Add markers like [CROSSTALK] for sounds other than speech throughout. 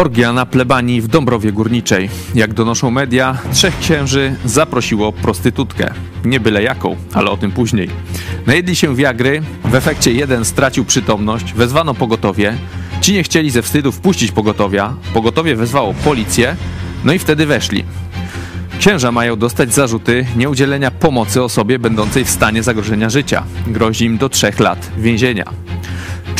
Orgia na plebanii w Dąbrowie Górniczej. Jak donoszą media, trzech księży zaprosiło prostytutkę. Nie byle jaką, ale o tym później. Najedli się wiagry, w efekcie jeden stracił przytomność, wezwano pogotowie. Ci nie chcieli ze wstydu wpuścić pogotowia, pogotowie wezwało policję, no i wtedy weszli. Księża mają dostać zarzuty nieudzielenia pomocy osobie będącej w stanie zagrożenia życia. Grozi im do trzech lat więzienia.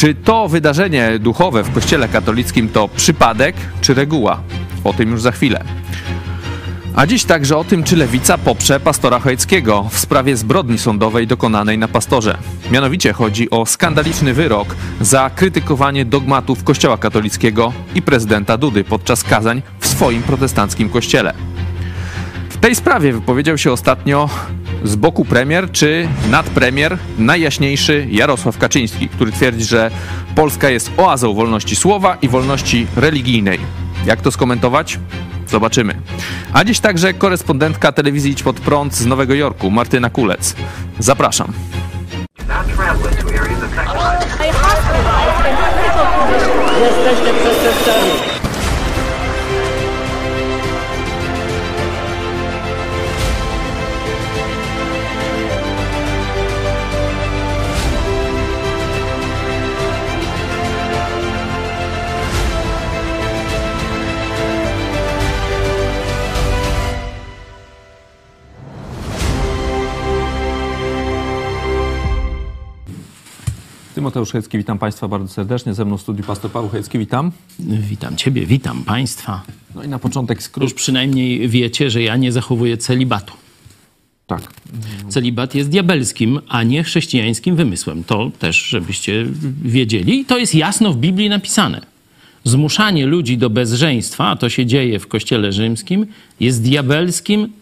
Czy to wydarzenie duchowe w Kościele katolickim to przypadek czy reguła? O tym już za chwilę. A dziś także o tym, czy lewica poprze pastora Chojeckiego w sprawie zbrodni sądowej dokonanej na pastorze. Mianowicie chodzi o skandaliczny wyrok za krytykowanie dogmatów Kościoła katolickiego i prezydenta Dudy podczas kazań w swoim protestanckim kościele. W tej sprawie wypowiedział się ostatnio z boku premier czy nadpremier najjaśniejszy Jarosław Kaczyński, który twierdzi, że Polska jest oazą wolności słowa i wolności religijnej. Jak to skomentować? Zobaczymy. A dziś także korespondentka telewizji Idź Pod Prąd z Nowego Jorku, Martyna Kulec. Zapraszam. Przestępcami. Tymoteusz Chojecki, witam Państwa bardzo serdecznie. Ze mną w studiu pastor Paweł Chojecki, witam. Witam Ciebie, witam Państwa. No i na początek Już skrót. przynajmniej wiecie, że ja nie zachowuję celibatu. Tak. Celibat jest diabelskim, a nie chrześcijańskim wymysłem. To też, żebyście wiedzieli. I to jest jasno w Biblii napisane. Zmuszanie ludzi do bezżeństwa, a to się dzieje w Kościele Rzymskim, jest diabelskim,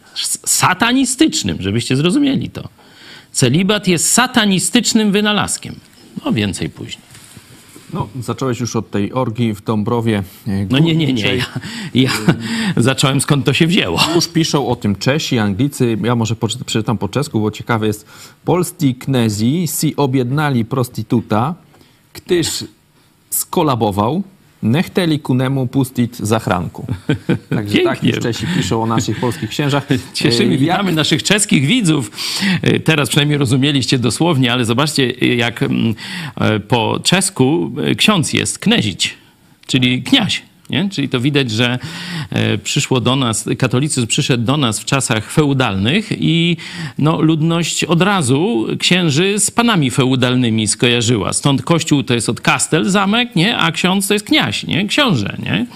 satanistycznym, żebyście zrozumieli to. Celibat jest satanistycznym wynalazkiem. No więcej później. No, zacząłeś już od tej orgii w Dąbrowie e, No nie, nie, nie. Górniczej. Ja, ja [LAUGHS] zacząłem skąd to się wzięło. Już piszą o tym Czesi, Anglicy. Ja może przeczytam po czesku, bo ciekawe jest. Polscy knezi si objednali prostytuta, gdyż skolabował, nechteli ku nemu pustit zachranku. [LAUGHS] Także tak Czesi piszą o naszych polskich księżach. Cieszymy, E, witamy naszych czeskich widzów. E, Teraz przynajmniej rozumieliście dosłownie, ale zobaczcie, jak mm, e, po czesku ksiądz jest knezić, czyli kniaź. Nie? Czyli to widać, że e, przyszło do nas, katolicyzm przyszedł do nas w czasach feudalnych i no, ludność od razu księży z panami feudalnymi skojarzyła. Stąd kościół to jest od kastel, zamek, nie? a ksiądz to jest kniaź, nie? książę. Nie?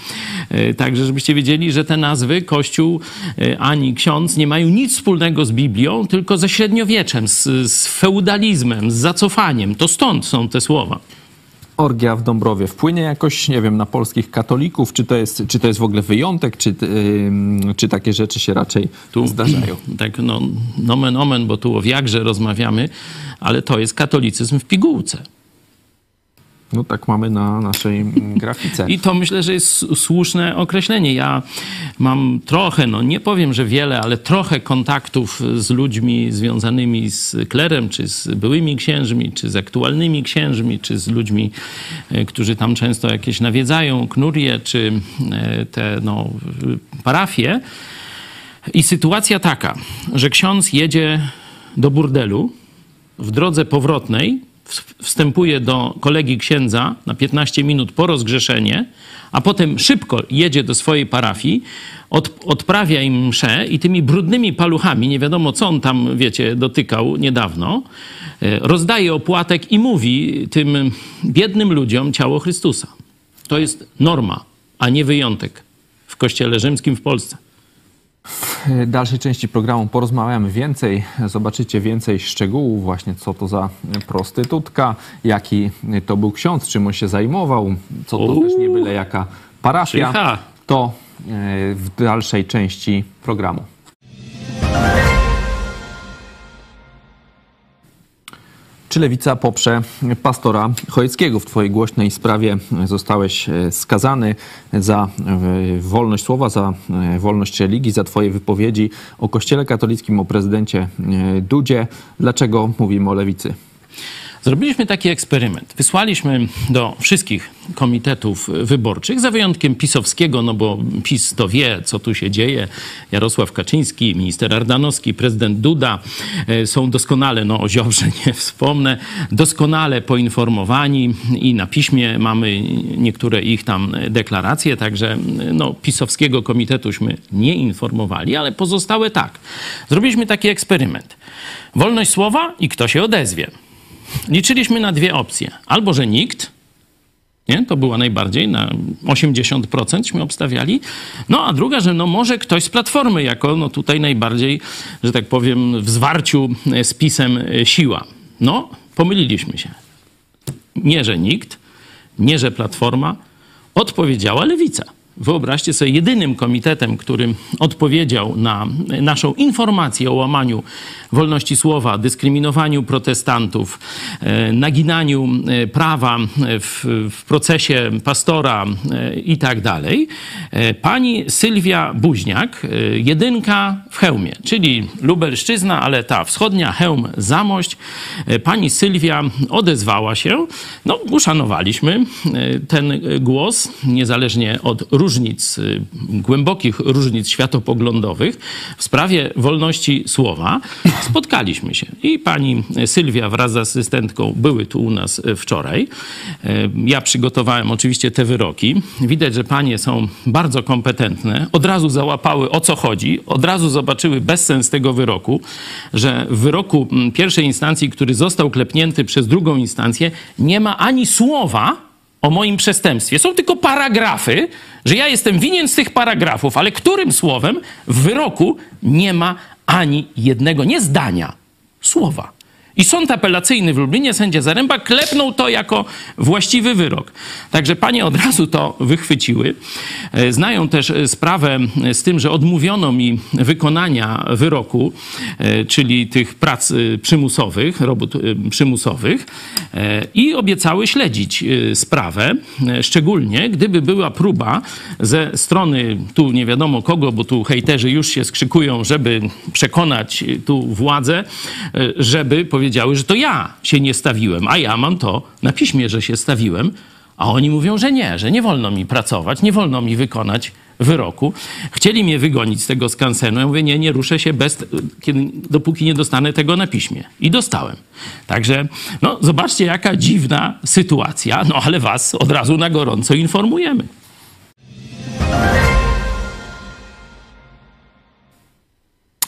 E, Także, żebyście wiedzieli, że te nazwy kościół e, ani ksiądz nie mają nic wspólnego z Biblią, tylko ze średniowieczem, z, z feudalizmem, z zacofaniem. To stąd są te słowa. Orgia w Dąbrowie wpłynie jakoś, nie wiem, na polskich katolików? Czy to jest, czy to jest w ogóle wyjątek? Czy, ym, czy takie rzeczy się raczej zdarzają? [CLEARS THROAT] Tak, no, nomen omen, bo tu o wiagrze rozmawiamy, ale to jest katolicyzm w pigułce. No tak mamy na naszej mm, grafice. I to myślę, że jest słuszne określenie. Ja mam trochę, no nie powiem, że wiele, ale trochę kontaktów z ludźmi związanymi z klerem, czy z byłymi księżmi, czy z aktualnymi księżmi, czy z ludźmi, e, którzy tam często jakieś nawiedzają, knurie, czy e, te no, parafie. I sytuacja taka, że ksiądz jedzie do burdelu, w drodze powrotnej wstępuje do kolegi księdza na 15 minut po rozgrzeszenie, a potem szybko jedzie do swojej parafii, od, odprawia im mszę i tymi brudnymi paluchami, nie wiadomo co on tam, wiecie, dotykał niedawno, e, rozdaje opłatek i mówi tym biednym ludziom ciało Chrystusa. To jest norma, a nie wyjątek w Kościele Rzymskim w Polsce. W dalszej części programu porozmawiamy więcej, zobaczycie więcej szczegółów właśnie, co to za prostytutka, jaki to był ksiądz, czym on się zajmował, co to Uuu. też nie byle jaka parafia. To e, w dalszej części programu. Czy lewica poprze pastora Chojeckiego? W twojej głośnej sprawie zostałeś e, skazany za e, wolność słowa, za e, wolność religii, za twoje wypowiedzi o Kościele katolickim, o prezydencie Dudzie. Dlaczego mówimy o lewicy? Zrobiliśmy taki eksperyment. Wysłaliśmy do wszystkich komitetów wyborczych, za wyjątkiem pisowskiego, no bo PiS to wie, co tu się dzieje. Jarosław Kaczyński, minister Ardanowski, prezydent Duda e, są doskonale, no o Ziobrze [LAUGHS] nie wspomnę, doskonale poinformowani i na piśmie mamy niektóre ich tam deklaracje, także no, pisowskiego komitetuśmy nie informowali, ale pozostałe tak. Zrobiliśmy taki eksperyment. Wolność słowa i kto się odezwie. Liczyliśmy na dwie opcje. Albo, że nikt, nie? To była najbardziej, na 80% obstawiali. No a druga, że no może ktoś z Platformy, jako no tutaj najbardziej, że tak powiem, w zwarciu z PiSem siła. No, pomyliliśmy się. Nie, że nikt, nie, że Platforma, odpowiedziała Lewica. Wyobraźcie sobie, jedynym komitetem, który odpowiedział na naszą informację o łamaniu wolności słowa, dyskryminowaniu protestantów, e, naginaniu e, prawa w, w procesie pastora e, i tak dalej, pani Sylwia Buźniak, jedynka w hełmie, czyli Lubelszczyzna, ale ta wschodnia, hełm, Zamość. Pani Sylwia odezwała się, no uszanowaliśmy ten głos, niezależnie od różnic, głębokich różnic światopoglądowych w sprawie wolności słowa spotkaliśmy się. I pani Sylwia wraz z asystentką były tu u nas wczoraj. E, ja przygotowałem oczywiście te wyroki. Widać, że panie są bardzo kompetentne. Od razu załapały o co chodzi, od razu zobaczyły bezsens tego wyroku, że w wyroku pierwszej instancji, który został klepnięty przez drugą instancję, nie ma ani słowa o moim przestępstwie. Są tylko paragrafy, że ja jestem winien z tych paragrafów, ale którym słowem w wyroku nie ma ani jednego, nie zdania, słowa. I sąd apelacyjny w Lublinie, sędzia Zaręba, klepnął to jako właściwy wyrok. Także panie od razu to wychwyciły. E, znają też e, sprawę z tym, że odmówiono mi wykonania wyroku, e, czyli tych prac przymusowych, robót przymusowych i obiecały śledzić sprawę, szczególnie gdyby była próba ze strony tu nie wiadomo kogo, bo tu hejterzy już się skrzykują, żeby przekonać tu władzę, żeby powiedziały, że to ja się nie stawiłem, a ja mam to na piśmie, że się stawiłem, a oni mówią, że nie, że nie wolno mi pracować, nie wolno mi wykonać wyroku. Chcieli mnie wygonić z tego skansenu. Ja mówię, nie, nie ruszę się bez, kiedy, dopóki nie dostanę tego na piśmie. I dostałem. Także, no, zobaczcie, jaka dziwna sytuacja, no ale was od razu na gorąco informujemy.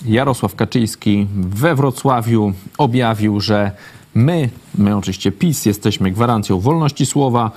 Jarosław Kaczyński we Wrocławiu objawił, że my, my oczywiście PiS, jesteśmy gwarancją wolności słowa,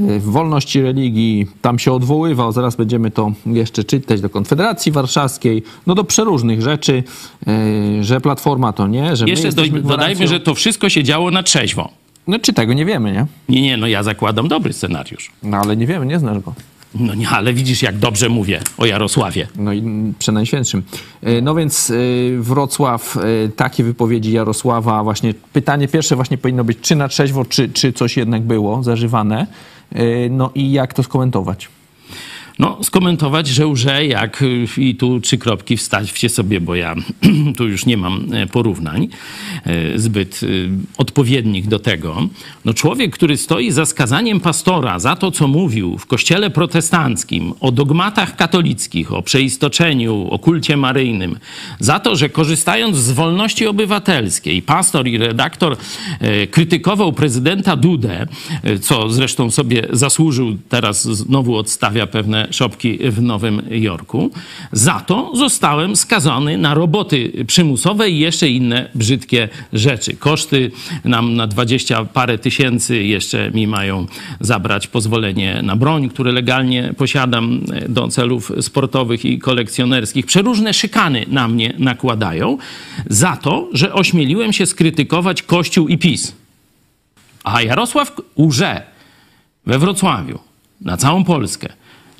y, wolności religii. Tam się odwoływał, zaraz będziemy to jeszcze czytać, do Konfederacji Warszawskiej, no do przeróżnych rzeczy, y, że Platforma to nie, że Jeszcze my dodajmy, że to wszystko się działo na trzeźwo. No czy tego nie wiemy, nie? Nie, nie, no ja zakładam dobry scenariusz. No ale nie wiemy, nie znasz go. No nie, ale widzisz, jak dobrze mówię o Jarosławie. No i przenajświętszym. E, no więc e, Wrocław, e, takie wypowiedzi Jarosława, właśnie pytanie pierwsze właśnie powinno być, czy na trzeźwo, czy, czy coś jednak było zażywane. No i jak to skomentować? No, skomentować, że łże jak i tu trzy kropki wstawcie sobie, bo ja [CLEARS THROAT] tu już nie mam e, porównań e, zbyt e, odpowiednich do tego. No, człowiek, który stoi za skazaniem pastora za to, co mówił w kościele protestanckim o dogmatach katolickich, o przeistoczeniu, o kulcie maryjnym, za to, że korzystając z wolności obywatelskiej, pastor i redaktor krytykował prezydenta Dudę, co zresztą sobie zasłużył, teraz znowu odstawia pewne szopki w Nowym Jorku. Za to zostałem skazany na roboty przymusowe i jeszcze inne brzydkie rzeczy. Koszty nam na dwadzieścia parę tysięcy jeszcze mi mają zabrać pozwolenie na broń, które legalnie posiadam do celów sportowych i kolekcjonerskich. Przeróżne szykany na mnie nakładają za to, że ośmieliłem się skrytykować Kościół i PiS. A Jarosław łże we Wrocławiu na całą Polskę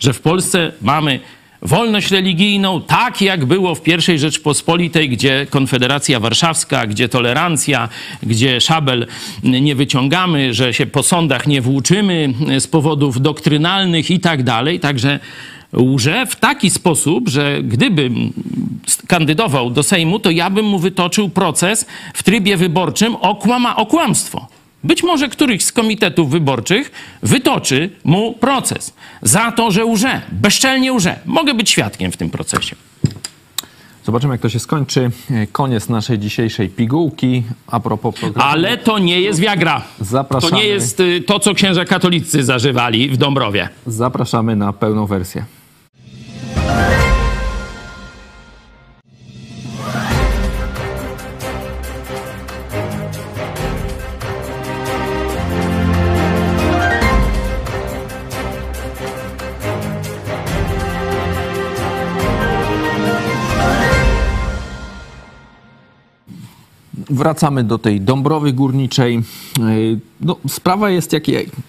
że w Polsce mamy wolność religijną, tak jak było w pierwszej Rzeczpospolitej, gdzie Konfederacja Warszawska, gdzie tolerancja, gdzie szabel nie wyciągamy, że się po sądach nie włóczymy z powodów doktrynalnych i tak dalej. Także łże w taki sposób, że gdybym kandydował do Sejmu, to ja bym mu wytoczył proces w trybie wyborczym o, kłama, o kłamstwo Być może któryś z komitetów wyborczych wytoczy mu proces za to, że łże, bezczelnie łże. Mogę być świadkiem w tym procesie. Zobaczymy, jak to się skończy. Koniec naszej dzisiejszej pigułki. A propos programu. Ale to nie jest Viagra. Zapraszamy. To nie jest y, to, co księża katolicy zażywali w Dąbrowie. Zapraszamy na pełną wersję. Wracamy do tej Dąbrowy Górniczej. Yy, No, sprawa jest jak,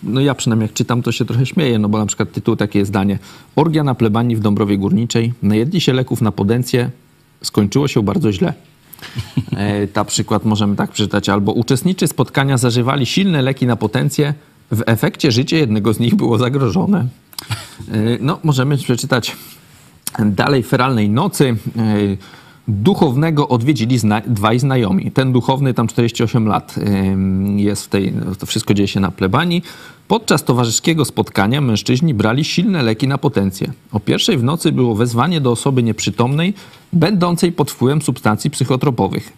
no ja przynajmniej jak czytam, to się trochę śmieję, no bo na przykład tytuł takie zdanie. Orgia na plebanii w Dąbrowie Górniczej. Najedli się leków na potencję. Skończyło się bardzo źle. E, Ta przykład możemy tak przeczytać. Albo uczestniczy spotkania zażywali silne leki na potencję. W efekcie życie jednego z nich było zagrożone. E, No, możemy przeczytać dalej feralnej nocy. Duchownego odwiedzili zna- dwaj znajomi. Ten duchowny, tam 48 lat jest w tej, to wszystko dzieje się na plebanii. Podczas towarzyskiego spotkania mężczyźni brali silne leki na potencję. O pierwszej w nocy było wezwanie do osoby nieprzytomnej, będącej pod wpływem substancji psychotropowych.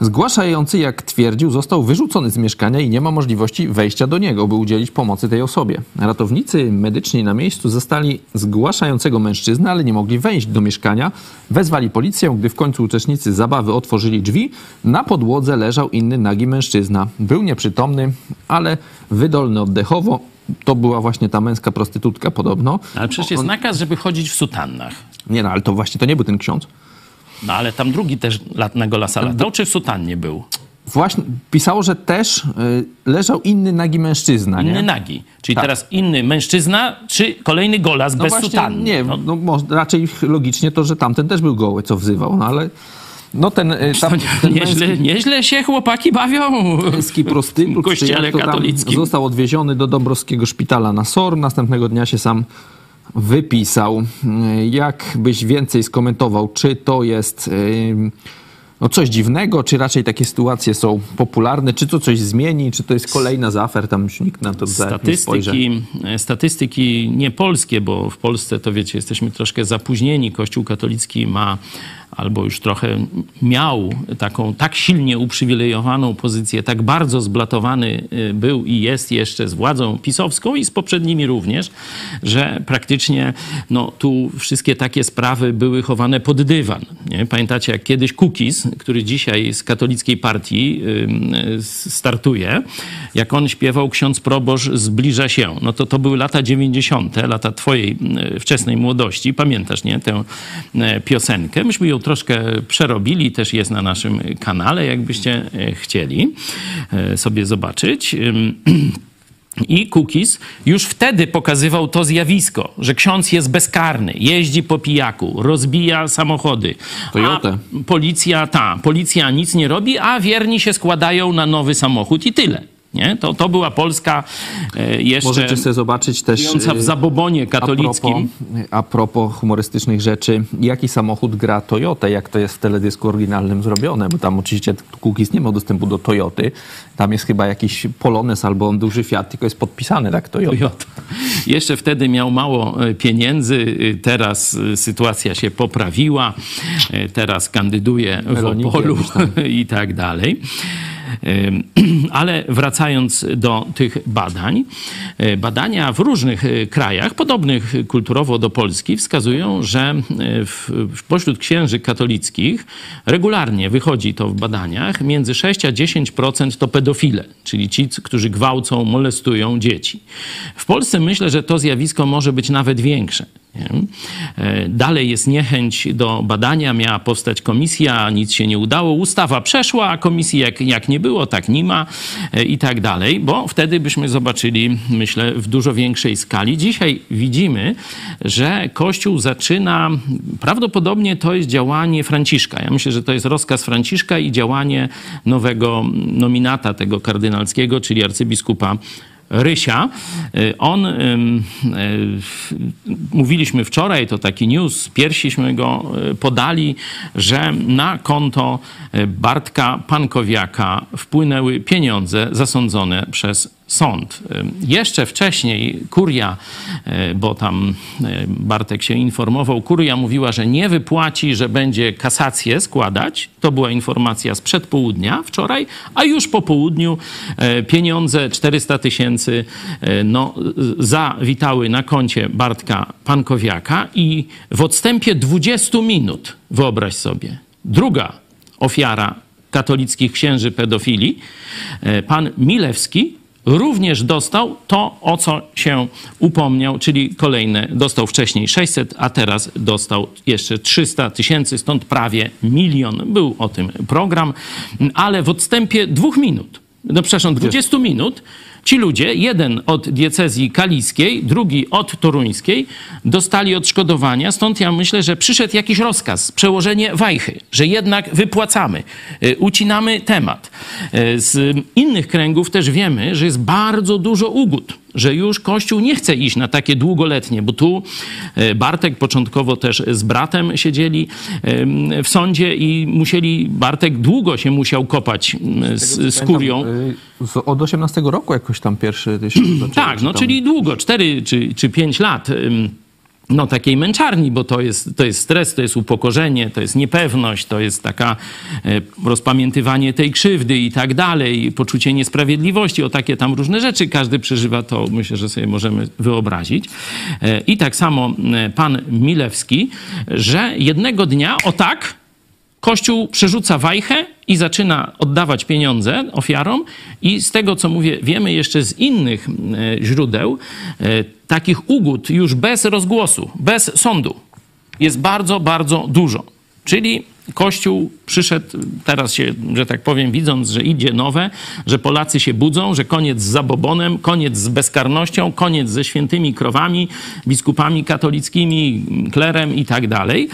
Zgłaszający, jak twierdził, został wyrzucony z mieszkania i nie ma możliwości wejścia do niego, by udzielić pomocy tej osobie. Ratownicy medyczni na miejscu zastali zgłaszającego mężczyznę, ale nie mogli wejść do mieszkania. Wezwali policję, gdy w końcu uczestnicy zabawy otworzyli drzwi. Na podłodze leżał inny nagi mężczyzna. Był nieprzytomny, ale wydolny oddechowo. To była właśnie ta męska prostytutka podobno. Ale przecież jest On- nakaz, żeby chodzić w sutannach. Nie no, ale to właśnie to nie był ten ksiądz. No ale tam drugi też latnego lasa latał, czy w sutannie był? Właśnie pisało, że też y, leżał inny nagi mężczyzna. Inny nie? nagi. Czyli Tak. teraz inny mężczyzna, czy kolejny golas No bez właśnie, sutanny? Nie, No, no, raczej logicznie to, że tamten też był goły, co wzywał, no ale no ten, y, tam, ten nieźle, męski, nieźle się chłopaki bawią. męski prostytut [LAUGHS] kościele katolickim. został odwieziony do Dąbrowskiego Szpitala na SOR. Następnego dnia się sam wypisał. Y, Jak byś więcej skomentował, czy to jest y, no coś dziwnego, czy raczej takie sytuacje są popularne, czy to coś zmieni, czy to jest kolejna z afer, tam już nikt na to za- nie. Statystyki, statystyki nie polskie, bo w Polsce to wiecie, jesteśmy troszkę zapóźnieni. Kościół katolicki ma albo już trochę miał taką tak silnie uprzywilejowaną pozycję, tak bardzo zblatowany y, był i jest jeszcze z władzą pisowską i z poprzednimi również, że praktycznie no, tu wszystkie takie sprawy były chowane pod dywan. Nie? Pamiętacie, jak kiedyś Kukiz, który dzisiaj z katolickiej partii startuje, jak on śpiewał Ksiądz proboszcz zbliża się, no to to były lata 90., lata twojej y, wczesnej młodości. Pamiętasz, nie, tę y, piosenkę? Myśmy ją troszkę przerobili, też jest na naszym kanale, jakbyście y, chcieli y, sobie zobaczyć. [CLEARS THROAT] I Cookies już wtedy pokazywał to zjawisko, że ksiądz jest bezkarny, jeździ po pijaku, rozbija samochody. Toyotę. A policja, ta, policja nic nie robi, a wierni się składają na nowy samochód i tyle. Nie? To, to była Polska e, jeszcze Możecie sobie zobaczyć też... w y, zabobonie katolickim. A propos, a propos humorystycznych rzeczy, jaki samochód gra Toyota, jak to jest w teledysku oryginalnym zrobione, bo tam oczywiście Cookies nie ma dostępu do Toyoty, tam jest chyba jakiś Polones albo duży Fiat, tylko jest podpisany tak Toyota. Toyota. Jeszcze wtedy miał mało e, pieniędzy, e, teraz e, sytuacja się poprawiła, e, teraz kandyduje w Opolu tam. [LAUGHS] i tak dalej. [CLEARS THROAT] Ale wracając do tych badań, e, badania w różnych e, krajach, podobnych kulturowo do Polski, wskazują, że e, w, pośród księży katolickich regularnie wychodzi to w badaniach, między 6 a 10% to pedofile, czyli ci, którzy gwałcą, molestują dzieci. W Polsce myślę, że to zjawisko może być nawet większe. E, Dalej jest niechęć do badania, miała powstać komisja, nic się nie udało, ustawa przeszła, a komisji jak, jak nie było, tak nie ma e, i tak dalej, bo wtedy byśmy zobaczyli, myślę, w dużo większej skali. Dzisiaj widzimy, że Kościół zaczyna, prawdopodobnie to jest działanie Franciszka. Ja myślę, że to jest rozkaz Franciszka i działanie nowego nominata tego kardynalskiego, czyli arcybiskupa Rysia. Y, on, y, mówiliśmy wczoraj, to taki news, piersiśmy go podali, że na konto Bartka Pankowiaka wpłynęły pieniądze zasądzone przez sąd. Jeszcze wcześniej kuria, e, bo tam e, Bartek się informował, kuria mówiła, że nie wypłaci, że będzie kasację składać. To była informacja sprzed południa wczoraj, a już po południu e, pieniądze 400 tysięcy no, zawitały na koncie Bartka Pankowiaka i w odstępie 20 minut, wyobraź sobie, druga ofiara katolickich księży pedofili, pan Milewski również dostał to, o co się upomniał, czyli kolejne, dostał wcześniej 600, a teraz dostał jeszcze 300 tysięcy, stąd prawie milion. Był o tym program, ale w odstępie dwóch minut, no przepraszam, 20 minut, Ci ludzie, jeden od diecezji kaliskiej, drugi od toruńskiej, dostali odszkodowania. Stąd ja myślę, że przyszedł jakiś rozkaz, przełożenie wajchy, że jednak wypłacamy, y, ucinamy temat. Y, z innych kręgów też wiemy, że jest bardzo dużo ugód że już Kościół nie chce iść na takie długoletnie, bo tu y, Bartek początkowo też z bratem siedzieli w sądzie i musieli, Bartek długo się musiał kopać z, z kurią. Od 18 roku jakoś tam pierwszy Tak, no czyli długo, 4 czy, czy 5 lat no, takiej męczarni, bo to jest, to jest stres, to jest upokorzenie, to jest niepewność, to jest taka e, rozpamiętywanie tej krzywdy i tak dalej, poczucie niesprawiedliwości, o takie tam różne rzeczy każdy przeżywa, to myślę, że sobie możemy wyobrazić. E, I tak samo e, pan Milewski, że jednego dnia, o tak, Kościół przerzuca wajchę i zaczyna oddawać pieniądze ofiarom, i z tego, co mówię, wiemy jeszcze z innych e, źródeł, e, takich ugód już bez rozgłosu, bez sądu jest bardzo, bardzo dużo. Czyli Kościół przyszedł teraz się, że tak powiem, widząc, że idzie nowe, że Polacy się budzą, że koniec z zabobonem, koniec z bezkarnością, koniec ze świętymi krowami, biskupami katolickimi, klerem i tak dalej,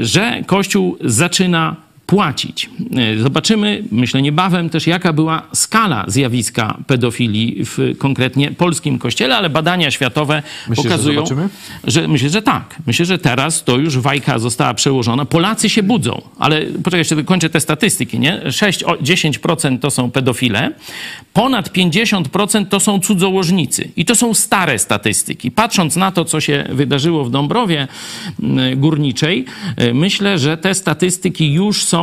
że Kościół zaczyna płacić. E, zobaczymy, myślę niebawem też, jaka była skala zjawiska pedofilii w konkretnie polskim kościele, ale badania światowe Myślisz, pokazują, że, że, myślę, że tak. Myślę, że teraz to już wajka została przełożona. Polacy się budzą, ale poczekaj, jeszcze kończę te statystyki, nie? 6-10% to są pedofile, ponad 50% to są cudzołożnicy. I to są stare statystyki. Patrząc na to, co się wydarzyło w Dąbrowie Górniczej, e, myślę, że te statystyki już są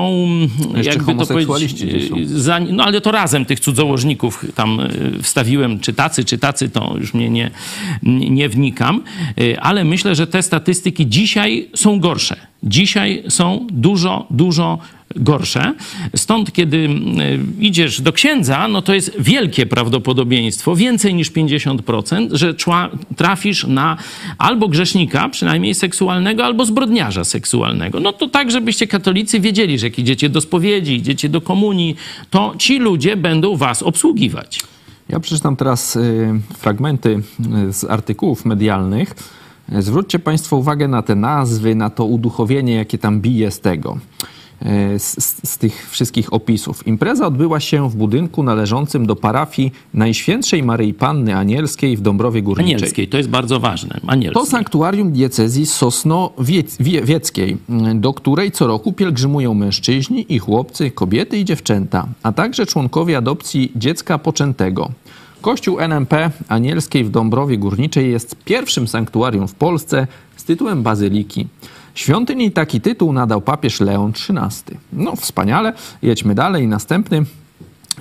jeszcze jakby to powiedzieć, za, no ale to razem tych cudzołożników tam e, wstawiłem, czy tacy, czy tacy, to już mnie nie, nie wnikam, e, ale myślę, że te statystyki dzisiaj są gorsze. Dzisiaj są dużo, dużo gorsze. Stąd, kiedy e, idziesz do księdza, no to jest wielkie prawdopodobieństwo, więcej niż 50%, że trafisz na albo grzesznika, przynajmniej seksualnego, albo zbrodniarza seksualnego. No to tak, żebyście katolicy wiedzieli, że jak idziecie do spowiedzi, idziecie do komunii, to ci ludzie będą was obsługiwać. Ja przeczytam teraz y, fragmenty y, z artykułów medialnych. Zwróćcie Państwo uwagę na te nazwy, na to uduchowienie, jakie tam bije z tego. E, z, z, tych wszystkich opisów. Impreza odbyła się w budynku należącym do parafii Najświętszej Maryi Panny Anielskiej w Dąbrowie Górniczej. Anielskiej, to jest bardzo ważne. Anielskie. To sanktuarium diecezji Sosnowieckiej, do której co roku pielgrzymują mężczyźni i chłopcy, kobiety i dziewczęta, a także członkowie adopcji dziecka poczętego. Kościół NMP Anielskiej w Dąbrowie Górniczej jest pierwszym sanktuarium w Polsce z tytułem bazyliki. Świątyni taki tytuł nadał papież Leon XIII. No wspaniale, jedźmy dalej. Następny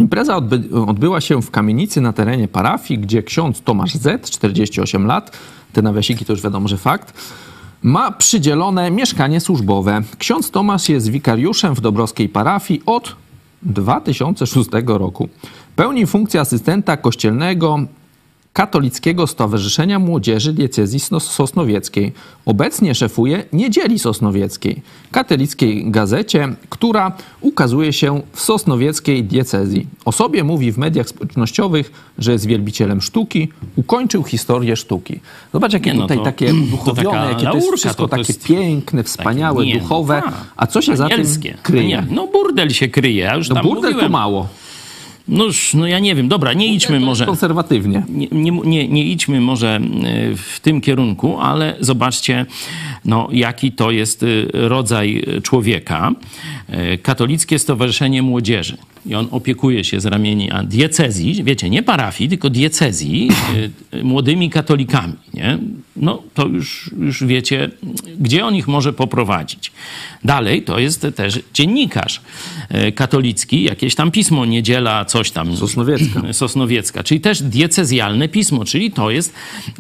Impreza odby odbyła się w kamienicy na terenie parafii, gdzie ksiądz Tomasz Z, 48 lat, te nawiasiki to już wiadomo, że fakt, ma przydzielone mieszkanie służbowe. Ksiądz Tomasz jest wikariuszem w dobrowskiej parafii od 2006 roku. Pełni funkcję asystenta kościelnego Katolickiego Stowarzyszenia Młodzieży Diecezji Sosnowieckiej. Obecnie szefuje Niedzieli Sosnowieckiej, katolickiej gazecie, która ukazuje się w sosnowieckiej diecezji. O sobie mówi w mediach społecznościowych, że jest wielbicielem sztuki, ukończył historię sztuki. Zobacz, jakie no tutaj to, takie uduchowione, jakie to jest wszystko to, to takie jest piękne, wspaniałe, takie, nie, duchowe. No, a co się za tym kryje? No burdel się kryje. Ja już no burdel mówiłem. to mało. No już, no ja nie wiem, dobra, nie idźmy może. Konserwatywnie. Nie, nie, nie, nie idźmy może e, w tym kierunku, ale zobaczcie, no, jaki to jest e, rodzaj człowieka. E, Katolickie Stowarzyszenie Młodzieży. I on opiekuje się z ramienia diecezji, wiecie, nie parafii, tylko diecezji, młodymi katolikami. Nie? No to już, już wiecie, gdzie on ich może poprowadzić. Dalej to jest też dziennikarz katolicki, jakieś tam pismo Niedziela, coś tam. Sosnowiecka. [CLEARS THROAT] Sosnowiecka, czyli też diecezjalne pismo, czyli to jest,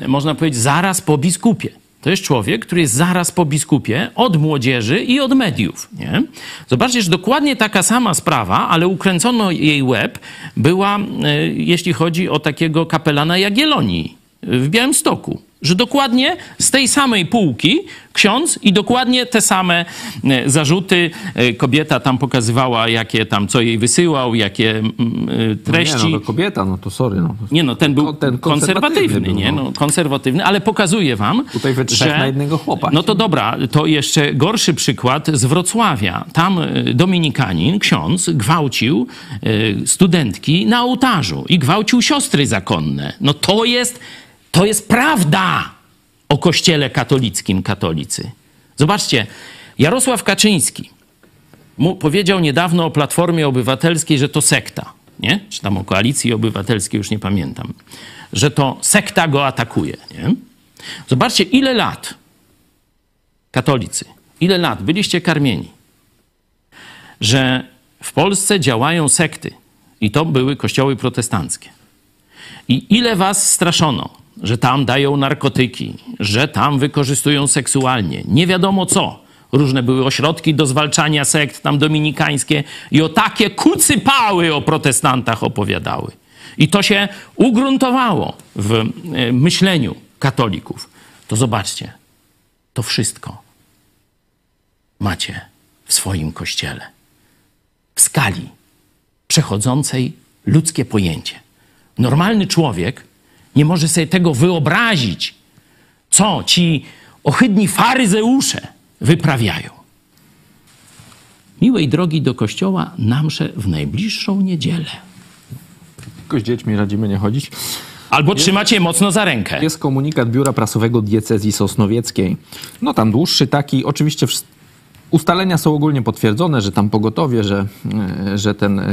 można powiedzieć, zaraz po biskupie. To jest człowiek, który jest zaraz po biskupie od młodzieży i od mediów. Nie? Zobaczcie, że dokładnie taka sama sprawa, ale ukręcono jej łeb, była, e, jeśli chodzi o takiego kapelana Jagiellonii w Białymstoku. Że dokładnie z tej samej półki ksiądz i dokładnie te same e, zarzuty. E, Kobieta tam pokazywała, jakie tam, co jej wysyłał, jakie mm, e, treści. Nie, no to kobieta, no to sorry. No. Nie no, ten był ten konserwatywny, konserwatywny był, nie? no. No, konserwatywny, ale pokazuje wam, Tutaj we że... na jednego chłopa. No to dobra, to jeszcze gorszy przykład z Wrocławia. Tam e, dominikanin, ksiądz, gwałcił studentki na ołtarzu i gwałcił siostry zakonne. No to jest, to jest prawda o kościele katolickim, katolicy. Zobaczcie, Jarosław Kaczyński powiedział niedawno o Platformie Obywatelskiej, że to sekta, nie? Czy tam o Koalicji Obywatelskiej, już nie pamiętam. Że to sekta go atakuje, nie? Zobaczcie, ile lat, katolicy, ile lat byliście karmieni, że w Polsce działają sekty i to były kościoły protestanckie. I ile was straszono, że tam dają narkotyki, że tam wykorzystują seksualnie, nie wiadomo co. Różne były ośrodki do zwalczania sekt, tam dominikańskie, i o takie kucypały o protestantach opowiadały. I to się ugruntowało w e, myśleniu katolików. To zobaczcie, to wszystko macie w swoim kościele. W skali przechodzącej ludzkie pojęcie. Normalny człowiek nie może sobie tego wyobrazić, co ci ohydni faryzeusze wyprawiają. Miłej drogi do kościoła na mszę w najbliższą niedzielę. Tylko z dziećmi radzimy nie chodzić. Albo trzymacie mocno za rękę. Jest komunikat Biura Prasowego Diecezji Sosnowieckiej. No tam dłuższy taki. Oczywiście ustalenia są ogólnie potwierdzone, że tam pogotowie, że, e, że ten, e,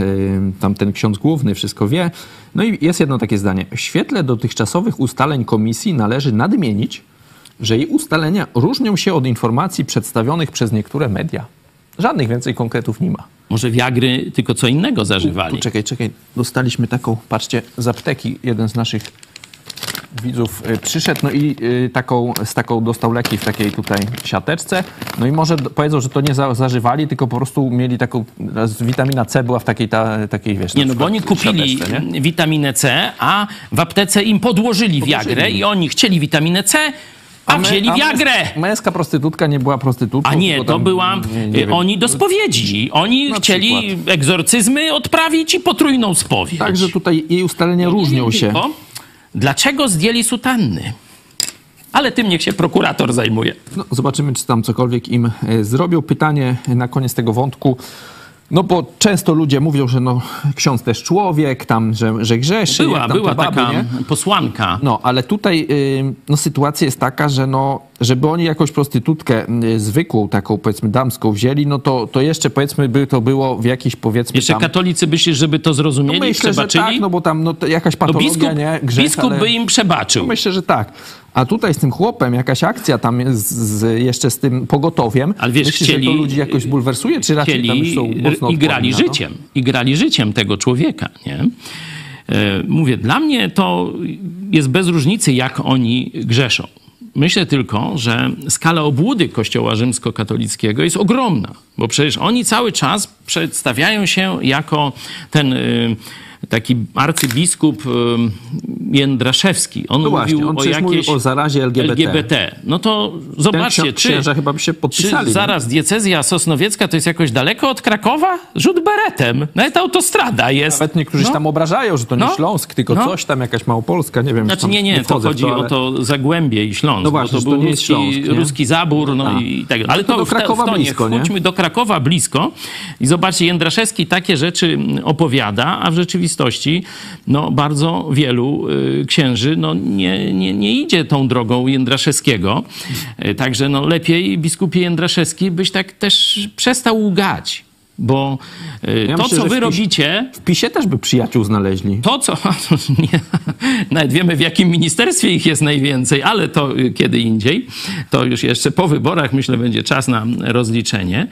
tam ten ksiądz główny wszystko wie. No i jest jedno takie zdanie. W świetle dotychczasowych ustaleń komisji należy nadmienić, że jej ustalenia różnią się od informacji przedstawionych przez niektóre media. Żadnych więcej konkretów nie ma. Może wiagry tylko co innego zażywali. Tu, czekaj, czekaj. Dostaliśmy taką, patrzcie, z apteki. Jeden z naszych widzów y, przyszedł, no i y, taką, z taką dostał leki w takiej tutaj siateczce. No i może powiedzą, że to nie za, zażywali, tylko po prostu mieli taką, witamina C była w takiej, ta, takiej wiesz... Nie, no bo oni kupili siateczce, nie? witaminę C, a w aptece im podłożyli wiagrę i oni chcieli witaminę C, a, my- wzięli a wiagrę. męs- Męska prostytutka nie była prostytutką. A nie, to była. nie, nie y, oni do spowiedzi. Oni Na chcieli przykład. egzorcyzmy odprawić i potrójną spowiedź. Także tutaj jej ustalenia różnią się. Tylko, dlaczego zdjęli sutanny? Ale tym niech się prokurator zajmuje. No, zobaczymy, czy tam cokolwiek im e, zrobią. Pytanie na koniec tego wątku. No bo często ludzie mówią, że no, ksiądz też człowiek, tam, że, że grzeszy. Była, była baby, taka nie? posłanka. No, ale tutaj no, sytuacja jest taka, że no, żeby oni jakąś prostytutkę zwykłą, taką powiedzmy damską wzięli, no to, to jeszcze powiedzmy by to było w jakiś powiedzmy Jeszcze tam... katolicy myślisz, żeby to zrozumieli, no, myślę, że przebaczyli? tak, no bo tam no, jakaś No patologia, biskup, nie? Grzech, biskup ale... by im przebaczył. No myślę, że tak. A tutaj z tym chłopem jakaś akcja tam jest z, jeszcze z tym pogotowiem. Ale wiesz, Myślisz, chcieli, że to ludzi jakoś bulwersuje, czy raczej tam już chcieli są mocno i grali życiem. I grali życiem tego człowieka, nie? E, Mówię, dla mnie to jest bez różnicy, jak oni grzeszą. Myślę tylko, że skala obłudy Kościoła rzymskokatolickiego jest ogromna, bo przecież oni cały czas przedstawiają się jako ten y, taki arcybiskup Jędraszewski. On No właśnie, mówił on o jakiejś o zarazie LGBT. No to Ten zobaczcie, czy, chyba by się podpisali. czy nie? zaraz diecezja sosnowiecka to jest jakoś daleko od Krakowa? Rzut beretem. Nawet autostrada jest. Nawet niektórzy się No. tam obrażają, że to nie No. Śląsk, tylko No. coś tam, jakaś Małopolska, nie wiem. Znaczy tam nie, nie, to chodzi ale- o to Zagłębie i Śląsk, No właśnie, to to był nie ruski, Śląsk, nie? ruski zabór, no i tak Ale Ale to to, do w te- Krakowa w to blisko, nie? Chodźmy do Krakowa blisko i zobaczcie, Jędraszewski takie rzeczy opowiada, a w rzeczywistości rzeczywistości no, bardzo wielu y, księży no, nie, nie, nie idzie tą drogą Jędraszewskiego. Y, Także no, lepiej, biskupie Jędraszewski, byś tak też przestał łgać. Bo y, Ja to, myślę, co wy w robicie, W PiSie też by przyjaciół znaleźli. to, co. [LAUGHS] Nie, nawet wiemy, w jakim ministerstwie ich jest najwięcej, ale to kiedy indziej. To już jeszcze po wyborach, myślę, będzie czas na rozliczenie.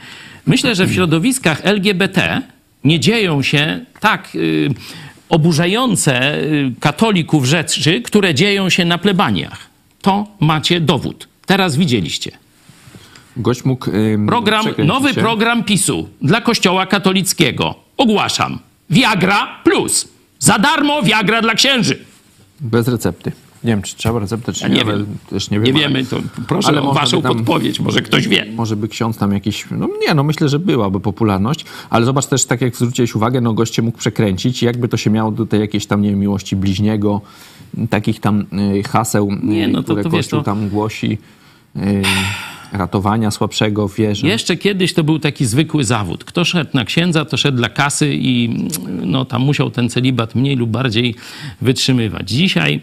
Myślę, że w środowiskach LGBT nie dzieją się tak y, oburzające y, katolików rzeczy, które dzieją się na plebaniach. To macie dowód. Teraz widzieliście. Gość mógł. ym, Program, nowy się. program PiSu dla Kościoła katolickiego. Ogłaszam. Viagra plus. Za darmo Viagra dla księży. Bez recepty. Nie wiem, czy trzeba receptę, czy Ja nie, nie wiem. też nie wiem. Nie wiemy, to proszę ale o waszą tam- podpowiedź, może ktoś wie. Może by ksiądz tam jakiś. No nie, no myślę, że byłaby popularność, ale zobacz też, tak jak zwróciłeś uwagę, no goście mógł przekręcić, jakby to się miało do tej jakiejś tam, nie wiem, miłości bliźniego, takich tam y, haseł, y, Nie, no to- które to wiesz, Kościół to- tam głosi. Y, ratowania słabszego w wierze. Jeszcze kiedyś to był taki zwykły zawód. Kto szedł na księdza, to szedł dla kasy i no, tam musiał ten celibat mniej lub bardziej wytrzymywać. Dzisiaj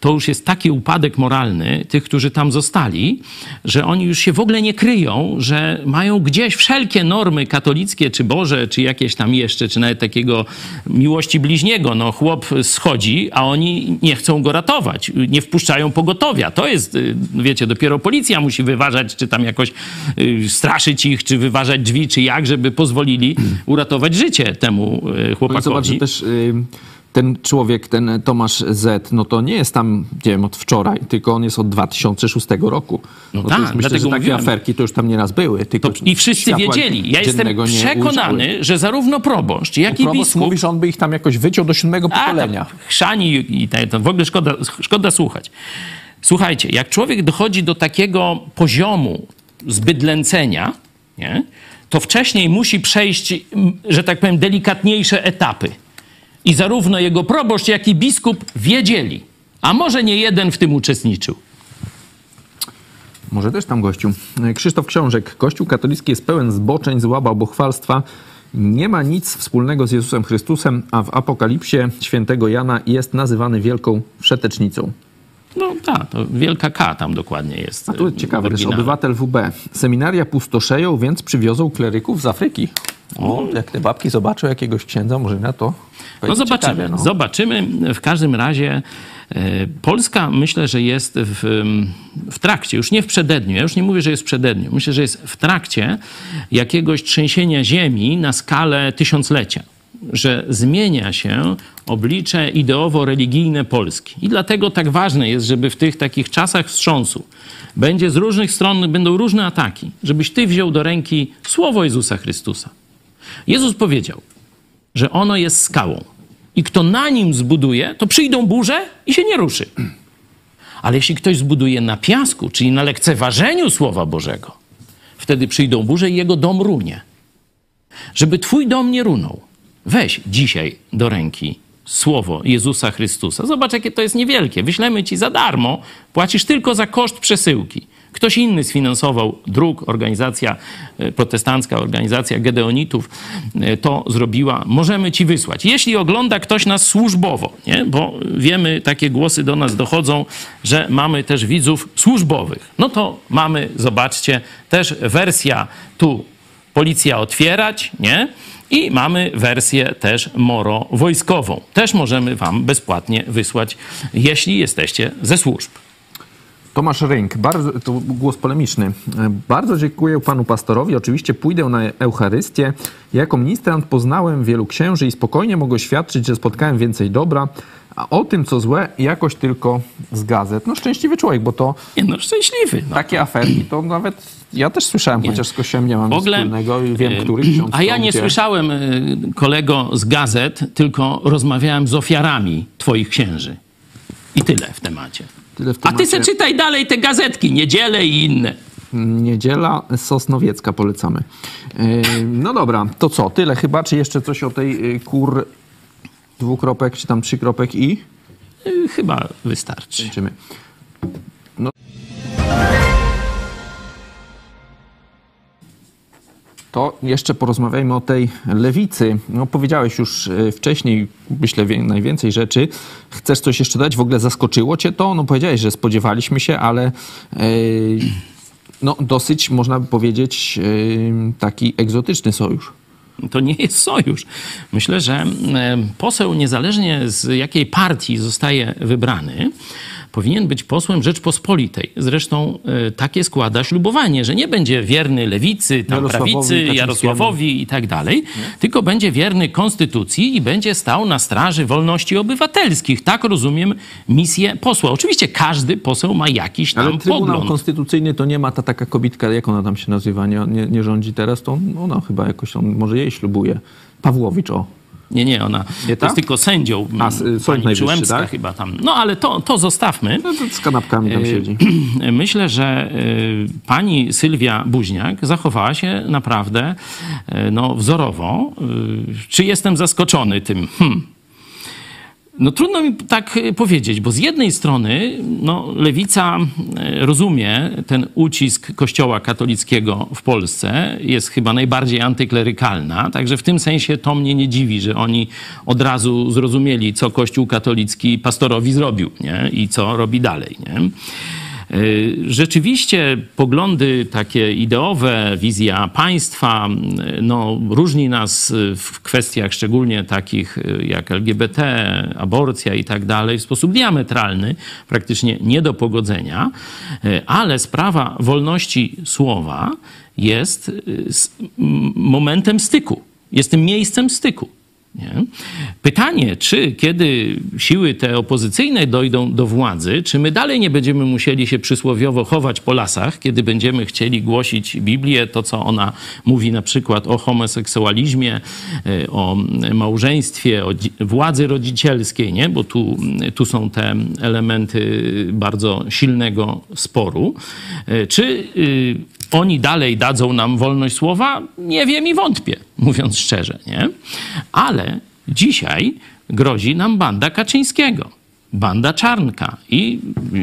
to już jest taki upadek moralny tych, którzy tam zostali, że oni już się w ogóle nie kryją, że mają gdzieś wszelkie normy katolickie, czy Boże, czy jakieś tam jeszcze, czy nawet takiego miłości bliźniego. No chłop schodzi, a oni nie chcą go ratować. Nie wpuszczają pogotowia. To jest, y, wiecie, dopiero policja musi wyważać, czy tam jakoś y, straszyć ich, czy wyważać drzwi, czy jak, żeby pozwolili uratować życie temu y, No chłopakowi. zobacz, też y, ten człowiek, ten Tomasz Z, no to nie jest tam, nie wiem, od wczoraj, tylko on jest od 2006 roku. No to tak, jest, myślę, dlatego że takie mówiłem. aferki to już tam nieraz były. Tylko To, I wszyscy wiedzieli. Ja jestem przekonany, że zarówno proboszcz, jak i Proboszcz biskup mówi, że on by ich tam jakoś wyciął do siódmego pokolenia. tam chrzani i to w ogóle szkoda, szkoda słuchać. Słuchajcie, jak człowiek dochodzi do takiego poziomu zbydlęcenia, nie, to wcześniej musi przejść, że tak powiem, delikatniejsze etapy. I zarówno jego proboszcz, jak i biskup wiedzieli, a może nie jeden w tym uczestniczył. Może też tam gościu. Krzysztof Książek. Kościół katolicki jest pełen zboczeń, zła bałwochwalstwa. Nie ma nic wspólnego z Jezusem Chrystusem, a w Apokalipsie świętego Jana jest nazywany wielką wszetecznicą. No tak, to wielka K tam dokładnie jest. A tu y, ciekawe w też, obywatel WB. Seminaria pustoszeją, więc przywiozą kleryków z Afryki. O, jak te babki zobaczą jakiegoś księdza, może na to. No zobaczymy. ciekawie, no. Zobaczymy. W każdym razie e, Polska myślę, że jest w, w trakcie, już nie w przededniu, ja już nie mówię, że jest w przededniu, myślę, że jest w trakcie jakiegoś trzęsienia ziemi na skalę tysiąclecia. Że zmienia się oblicze ideowo-religijne Polski. I dlatego tak ważne jest, żeby w tych takich czasach wstrząsu będzie z różnych stron, będą różne ataki, żebyś ty wziął do ręki słowo Jezusa Chrystusa. Jezus powiedział, że ono jest skałą. I kto na nim zbuduje, to przyjdą burze i się nie ruszy. Ale jeśli ktoś zbuduje na piasku, czyli na lekceważeniu Słowa Bożego, wtedy przyjdą burze i jego dom runie. Żeby twój dom nie runął, weź dzisiaj do ręki Słowo Jezusa Chrystusa. Zobacz, jakie to jest niewielkie. Wyślemy ci za darmo, płacisz tylko za koszt przesyłki. Ktoś inny sfinansował druk, organizacja e, protestancka, organizacja Gedeonitów e, to zrobiła. Możemy ci wysłać. Jeśli ogląda ktoś nas służbowo, nie? bo wiemy, takie głosy do nas dochodzą, że mamy też widzów służbowych. No to mamy, zobaczcie, też wersja tu policja otwierać, nie? I mamy wersję też moro wojskową. Też możemy wam bezpłatnie wysłać, jeśli jesteście ze służb. Tomasz Rynk, bardzo, to głos polemiczny. Bardzo dziękuję panu pastorowi. Oczywiście pójdę na Eucharystię. Jako ministrant poznałem wielu księży i spokojnie mogę świadczyć, że spotkałem więcej dobra. A o tym, co złe, jakoś tylko z gazet. No szczęśliwy człowiek, bo to no, szczęśliwy. No. takie aferki, to nawet ja też słyszałem, chociaż z kościołem nie mam W nic ogóle, wspólnego i wiem, e, który ksiądz A ja nie gdzie. słyszałem, e, kolego, z gazet, tylko rozmawiałem z ofiarami twoich księży. I tyle w temacie. Tyle w A ty se temacie. czytaj dalej te gazetki, niedzielę i inne. Niedziela Sosnowiecka polecamy. No dobra, to co? Tyle chyba, czy jeszcze coś o tej yy, kur dwukropek, czy tam trzykropek i? Y, Chyba wystarczy. Kończymy. To jeszcze porozmawiajmy o tej lewicy. No, powiedziałeś już e, wcześniej, myślę, najwięcej rzeczy. Chcesz coś jeszcze dać? W ogóle zaskoczyło cię to? No powiedziałeś, że spodziewaliśmy się, ale e, no, dosyć, można by powiedzieć, e, taki egzotyczny sojusz. To nie jest sojusz. Myślę, że poseł, niezależnie z jakiej partii zostaje wybrany, powinien być posłem Rzeczpospolitej. Zresztą e, takie składa ślubowanie, że nie będzie wierny lewicy, tam Jarosławowi prawicy. Jarosławowi i tak dalej, tylko będzie wierny konstytucji i będzie stał na straży wolności obywatelskich. Tak rozumiem misję posła. Oczywiście każdy poseł ma jakiś tam Ale Trybunał pogląd. Konstytucyjny to nie ma ta taka kobitka, jak ona tam się nazywa, nie, nie, nie rządzi teraz, to ona chyba jakoś, on może jej ślubuje. Pawłowicz, o. Nie, nie, ona Nie jest tylko sędzią. A, s- Sąd pani Najwyższy, tak? chyba tam. No ale to, to zostawmy. No, to z kanapkami tam siedzi. [CLEARS THROAT] Myślę, że y, pani Sylwia Buźniak zachowała się naprawdę y, no, wzorowo. Y, Czy jestem zaskoczony tym? Hmm. No trudno mi tak y, powiedzieć, bo z jednej strony no, lewica y, rozumie ten ucisk kościoła katolickiego w Polsce, jest chyba najbardziej antyklerykalna, także w tym sensie to mnie nie dziwi, że oni od razu zrozumieli, co kościół katolicki pastorowi zrobił nie? i co robi dalej. Nie? Y, Rzeczywiście poglądy takie ideowe, wizja państwa, y, no, różni nas w kwestiach szczególnie takich y, jak LGBT, aborcja i tak dalej w sposób diametralny, praktycznie nie do pogodzenia, ale sprawa wolności słowa jest momentem styku, jest tym miejscem styku. Nie? Pytanie, czy kiedy siły te opozycyjne dojdą do władzy, czy my dalej nie będziemy musieli się przysłowiowo chować po lasach, kiedy będziemy chcieli głosić Biblię, to co ona mówi na przykład o homoseksualizmie, y, o małżeństwie, o władzy rodzicielskiej, nie? bo tu, tu są te elementy bardzo silnego sporu. Y, Czy y, oni dalej dadzą nam wolność słowa? Nie wiem i wątpię, [LAUGHS] mówiąc szczerze, nie? Ale dzisiaj grozi nam banda Kaczyńskiego. Banda Czarnka i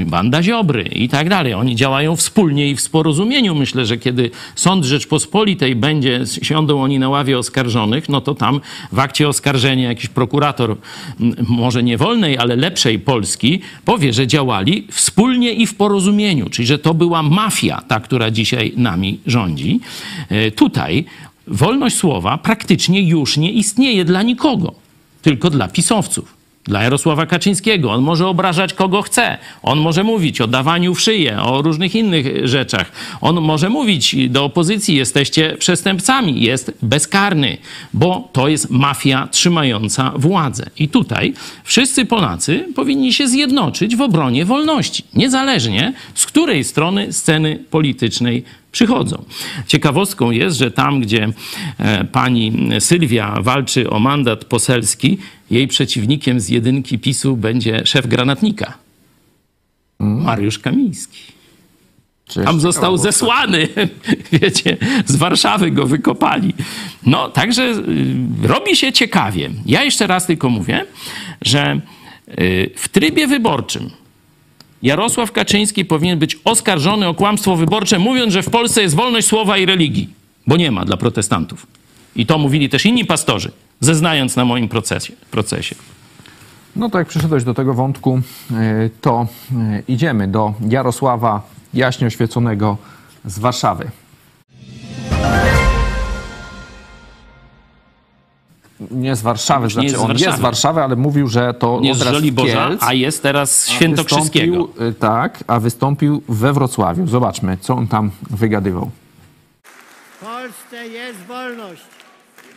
banda Ziobry i tak dalej. Oni działają wspólnie i w porozumieniu. Myślę, że kiedy Sąd Rzeczpospolitej będzie, siądą oni na ławie oskarżonych, no to tam w akcie oskarżenia jakiś prokurator, może nie wolnej, ale lepszej Polski, powie, że działali wspólnie i w porozumieniu, czyli że to była mafia, ta, która dzisiaj nami rządzi. E, Tutaj wolność słowa praktycznie już nie istnieje dla nikogo, tylko dla pisowców. Dla Jarosława Kaczyńskiego. On może obrażać kogo chce. On może mówić o dawaniu w szyję, o różnych innych rzeczach. On może mówić do opozycji: jesteście przestępcami. Jest bezkarny, bo to jest mafia trzymająca władzę. I tutaj wszyscy Polacy powinni się zjednoczyć w obronie wolności, niezależnie z której strony sceny politycznej przychodzą. Ciekawostką jest, że tam, gdzie e, pani Sylwia walczy o mandat poselski, jej przeciwnikiem z jedynki PiSu będzie szef granatnika. Mariusz Kamiński. Cześć, Tam został zesłany, [LAUGHS] wiecie, z Warszawy go wykopali. No, także y, robi się ciekawie. Ja jeszcze raz tylko mówię, że y, w trybie wyborczym Jarosław Kaczyński powinien być oskarżony o kłamstwo wyborcze, mówiąc, że w Polsce jest wolność słowa i religii, bo nie ma dla protestantów. I to mówili też inni pastorzy, zeznając na moim procesie. procesie. No to jak przyszedłeś do tego wątku, e, to e, idziemy do Jarosława Jaśnie Oświeconego z Warszawy. Nie z Warszawy, nie znaczy jest z on jest Warszawy. z Warszawy, ale mówił, że to Nie od z razu Żoliborza, Kielc, a jest teraz Świętokrzyskiego. e, Tak, a wystąpił we Wrocławiu. Zobaczmy, co on tam wygadywał. W Polsce jest wolność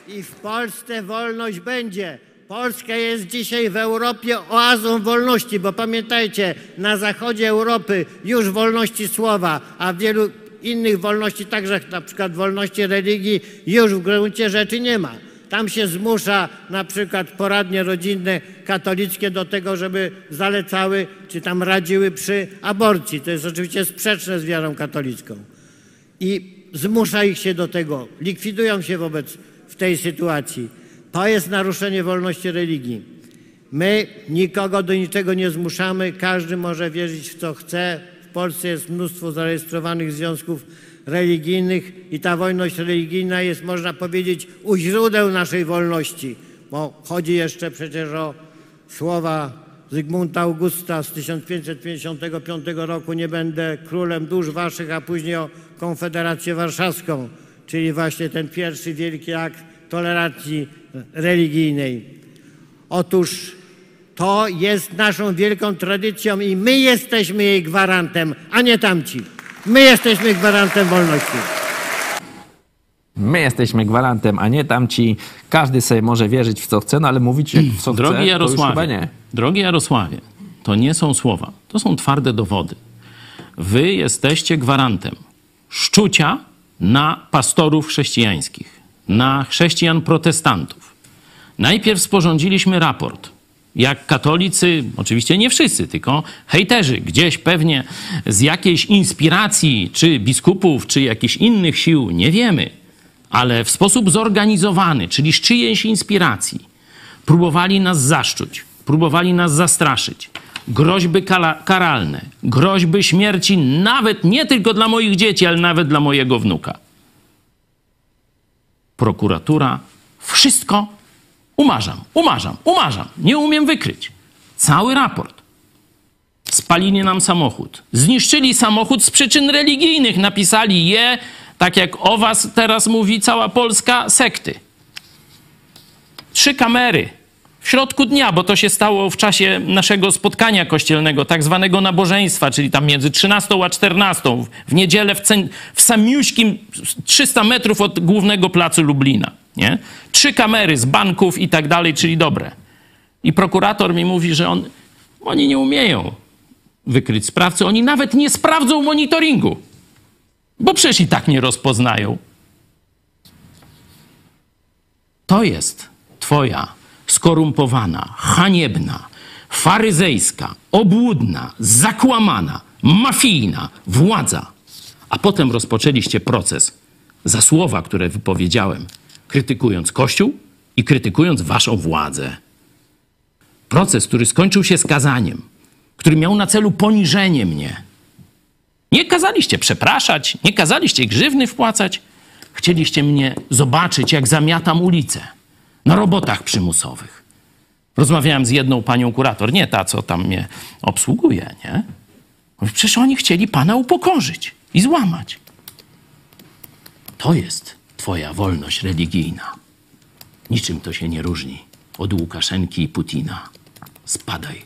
i w Polsce wolność będzie. Polska jest dzisiaj w Europie oazą wolności, bo pamiętajcie, na zachodzie Europy już wolności słowa, a wielu innych wolności, także na przykład wolności religii, już w gruncie rzeczy nie ma. Tam się zmusza na przykład poradnie rodzinne katolickie do tego, żeby zalecały czy tam radziły przy aborcji. To jest oczywiście sprzeczne z wiarą katolicką i zmusza ich się do tego, likwidują się wobec w tej sytuacji. To jest naruszenie wolności religii. My nikogo do niczego nie zmuszamy, każdy może wierzyć w co chce. W Polsce jest mnóstwo zarejestrowanych związków religijnych i ta wolność religijna jest, można powiedzieć, u źródeł naszej wolności, bo chodzi jeszcze przecież o słowa Zygmunta Augusta z 1555 roku nie będę królem dusz waszych, a później o Konfederację Warszawską, czyli właśnie ten pierwszy wielki akt tolerancji religijnej. Otóż to jest naszą wielką tradycją i my jesteśmy jej gwarantem, a nie tamci. My jesteśmy gwarantem wolności. My jesteśmy gwarantem, a nie tamci. Każdy sobie może wierzyć w co chce, no ale mówić jak w co Drogi chce, to już chyba Jarosławie, nie. drogi Jarosławie, to nie są słowa, to są twarde dowody. Wy jesteście gwarantem szczucia na pastorów chrześcijańskich, na chrześcijan protestantów. Najpierw sporządziliśmy raport. Jak katolicy, oczywiście nie wszyscy, tylko hejterzy, gdzieś pewnie z jakiejś inspiracji, czy biskupów, czy jakichś innych sił, nie wiemy, ale w sposób zorganizowany, czyli z czyjejś inspiracji, próbowali nas zaszczuć, próbowali nas zastraszyć. Groźby karalne, groźby śmierci, nawet nie tylko dla moich dzieci, ale nawet dla mojego wnuka. Prokuratura wszystko umarzam, umarzam, umarzam. Nie umiem wykryć. Cały raport. Spalili nam samochód. Zniszczyli samochód z przyczyn religijnych. Napisali je, tak jak o was teraz mówi cała Polska, sekty. Trzy kamery w środku dnia, bo to się stało w czasie naszego spotkania kościelnego, tak zwanego nabożeństwa, czyli tam między 13 a 14, w niedzielę w, w samiuśkim 300 metrów od głównego placu Lublina. Nie? Trzy kamery z banków i tak dalej, czyli dobre. I prokurator mi mówi, że on, oni nie umieją wykryć sprawcy, oni nawet nie sprawdzą monitoringu, bo przecież i tak nie rozpoznają. To jest twoja skorumpowana, haniebna, faryzejska, obłudna, zakłamana, mafijna władza. A potem rozpoczęliście proces za słowa, które wypowiedziałem, krytykując Kościół i krytykując waszą władzę. Proces, który skończył się skazaniem, który miał na celu poniżenie mnie. Nie kazaliście przepraszać, nie kazaliście grzywny wpłacać. Chcieliście mnie zobaczyć, jak zamiatam ulicę na robotach przymusowych. Rozmawiałem z jedną panią kurator, nie ta, co tam mnie obsługuje, nie? Przecież oni chcieli pana upokorzyć i złamać. To jest twoja wolność religijna. Niczym to się nie różni od Łukaszenki i Putina. Spadaj.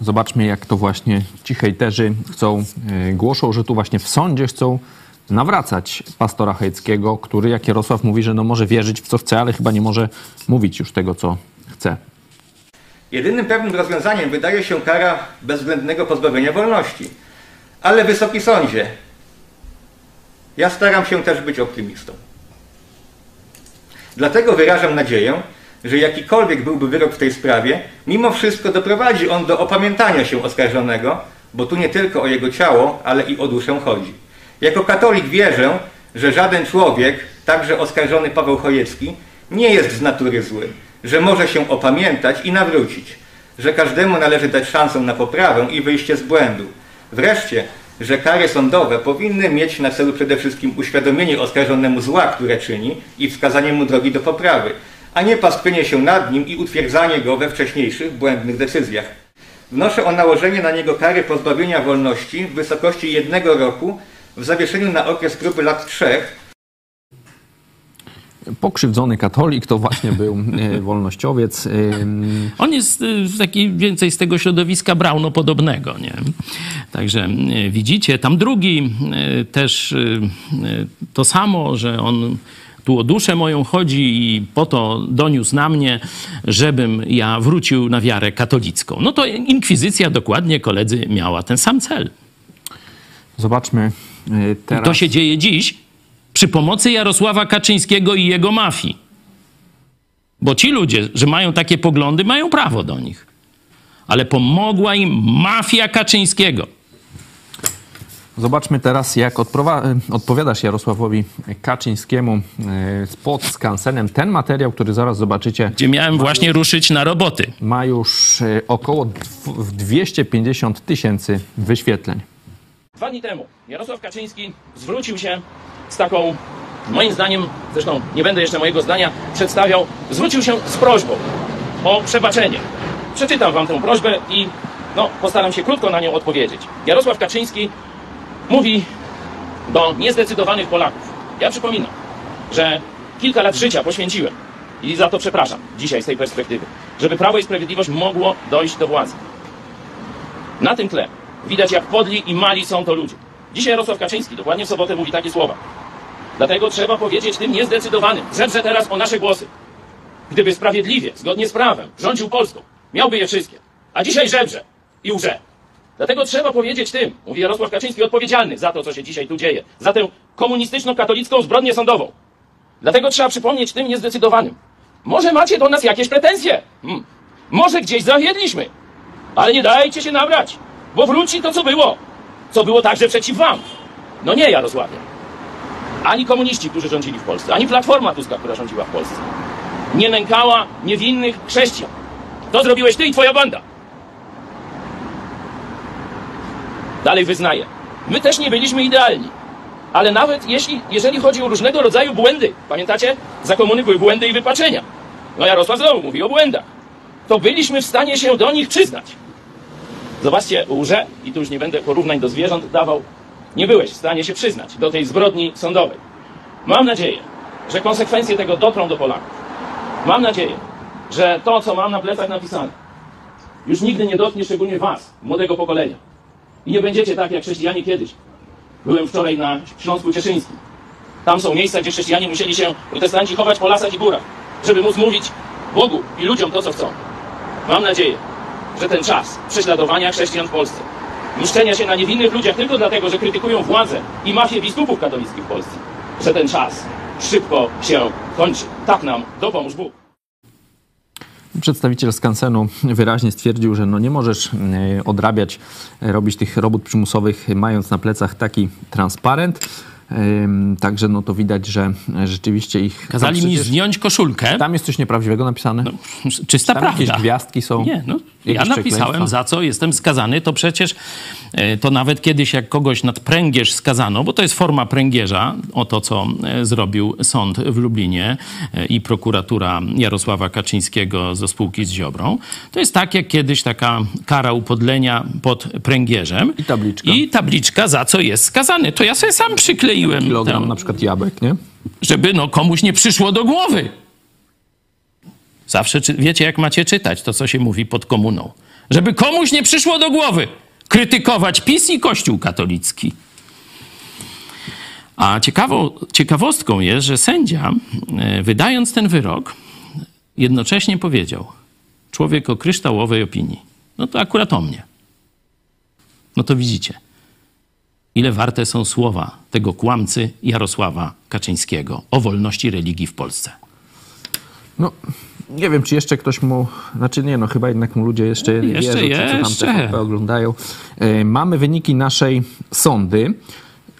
Zobaczmy, jak to właśnie ci hejterzy chcą, e, głoszą, że tu właśnie w sądzie chcą nawracać pastora Hejckiego, który, jak Jarosław mówi, że no może wierzyć w co chce, ale chyba nie może mówić już tego, co chce. Jedynym pewnym rozwiązaniem wydaje się kara bezwzględnego pozbawienia wolności. Ale Wysoki Sądzie, ja staram się też być optymistą. Dlatego wyrażam nadzieję, że jakikolwiek byłby wyrok w tej sprawie, mimo wszystko doprowadzi on do opamiętania się oskarżonego, bo tu nie tylko o jego ciało, ale i o duszę chodzi. Jako katolik wierzę, że żaden człowiek, także oskarżony Paweł Chojecki, nie jest z natury zły, że może się opamiętać i nawrócić, że każdemu należy dać szansę na poprawę i wyjście z błędu. Wreszcie, że kary sądowe powinny mieć na celu przede wszystkim uświadomienie oskarżonemu zła, które czyni i wskazanie mu drogi do poprawy, a nie pastwienie się nad nim i utwierdzanie go we wcześniejszych błędnych decyzjach. Wnoszę o nałożenie na niego kary pozbawienia wolności w wysokości jednego roku w zawieszeniu na okres próby lat trzech Pokrzywdzony katolik to właśnie był e, wolnościowiec. Ym, On jest y, taki więcej z tego środowiska Brauno-podobnego, nie? Także widzicie, tam drugi też to samo, że on tu o duszę moją chodzi i po to doniósł na mnie, żebym ja wrócił na wiarę katolicką. No to inkwizycja dokładnie, koledzy, miała ten sam cel. Zobaczmy e, teraz. to się dzieje dziś przy pomocy Jarosława Kaczyńskiego i jego mafii. Bo ci ludzie, że mają takie poglądy, mają prawo do nich. Ale pomogła im mafia Kaczyńskiego. Zobaczmy teraz, jak odprowa- odpowiadasz Jarosławowi Kaczyńskiemu e, spod z kancelem. Ten materiał, który zaraz zobaczycie, Gdzie miałem właśnie ruszyć na roboty. ma już e, około dw- 250 tysięcy wyświetleń. Dwa dni temu Jarosław Kaczyński zwrócił się z taką, moim zdaniem, zresztą nie będę jeszcze mojego zdania przedstawiał, zwrócił się z prośbą o przebaczenie. Przeczytam wam tę prośbę i no, postaram się krótko na nią odpowiedzieć. Jarosław Kaczyński mówi do niezdecydowanych Polaków. Ja przypominam, że kilka lat życia poświęciłem i za to przepraszam dzisiaj z tej perspektywy, żeby Prawo i Sprawiedliwość mogło dojść do władzy. Na tym tle widać, jak podli i mali są to ludzie. Dzisiaj Jarosław Kaczyński dokładnie w sobotę mówi takie słowa. Dlatego trzeba powiedzieć tym niezdecydowanym, żebrze teraz o nasze głosy. Gdyby sprawiedliwie, zgodnie z prawem, rządził Polską, miałby je wszystkie. A dzisiaj żebrze i łże. Dlatego trzeba powiedzieć tym, mówi Jarosław Kaczyński, odpowiedzialny za to, co się dzisiaj tu dzieje, za tę komunistyczno-katolicką zbrodnię sądową. Dlatego trzeba przypomnieć tym niezdecydowanym. Może macie do nas jakieś pretensje? Hmm. Może gdzieś zawiedliśmy. Ale nie dajcie się nabrać, bo wróci to, co było. Co było także przeciw wam. No nie, Jarosławie. Ani komuniści, którzy rządzili w Polsce, ani Platforma Tuska, która rządziła w Polsce. Nie nękała niewinnych chrześcijan. To zrobiłeś ty i twoja banda. Dalej wyznaję. My też nie byliśmy idealni. Ale nawet jeśli, jeżeli chodzi o różnego rodzaju błędy, pamiętacie? Za komuny były błędy i wypaczenia. No Jarosław znowu mówi o błędach. To byliśmy w stanie się do nich przyznać. Zobaczcie, łże, i tu już nie będę porównań do zwierząt dawał, nie byłeś w stanie się przyznać do tej zbrodni sądowej. Mam nadzieję, że konsekwencje tego dotrą do Polaków. Mam nadzieję, że to, co mam na plecach napisane, już nigdy nie dotknie szczególnie was, młodego pokolenia. I nie będziecie tak jak chrześcijanie kiedyś. Byłem wczoraj na Śląsku Cieszyńskim. Tam są miejsca, gdzie chrześcijanie musieli się, protestanci, chować po lasach i górach, żeby móc mówić Bogu i ludziom to, co chcą. Mam nadzieję, że ten czas prześladowania chrześcijan w Polsce, niszczenia się na niewinnych ludziach tylko dlatego, że krytykują władzę i mafię biskupów katolickich w Polsce, że ten czas szybko się kończy. Tak nam dopomóż Bóg. Przedstawiciel Skansenu wyraźnie stwierdził, że no nie możesz e, odrabiać, e, robić tych robót przymusowych, mając na plecach taki transparent. Także no to widać, że rzeczywiście ich... Kazali tam mi przecież- zdjąć koszulkę. Tam jest coś nieprawdziwego napisane? Czysta tam prawda. jakieś gwiazdki są? Nie, no, ja napisałem, za co jestem skazany. To przecież e, to nawet kiedyś, jak kogoś nad pręgierz skazano, bo to jest forma pręgierza, o to, co e, zrobił sąd w Lublinie e, i prokuratura Jarosława Kaczyńskiego ze spółki z Ziobrą, to jest tak, jak kiedyś taka kara upodlenia pod pręgierzem. I tabliczka. I tabliczka, za co jest skazany. To ja sobie sam przykleiłem Kilogram tę, na przykład jabłek, nie? żeby no komuś nie przyszło do głowy. Zawsze czy, wiecie, jak macie czytać to, co się mówi pod komuną. Żeby komuś nie przyszło do głowy krytykować PiS i Kościół katolicki. A ciekawą, ciekawostką jest, że sędzia, e, wydając ten wyrok, jednocześnie powiedział: Człowiek o kryształowej opinii. No to akurat o mnie. No to widzicie, ile warte są słowa tego kłamcy Jarosława Kaczyńskiego o wolności religii w Polsce. No, nie wiem, czy jeszcze ktoś mu... Znaczy nie, no chyba jednak mu ludzie jeszcze, Jeszcze, wierzą, czy co jeszcze. tam TVP oglądają. E, Mamy wyniki naszej sondy.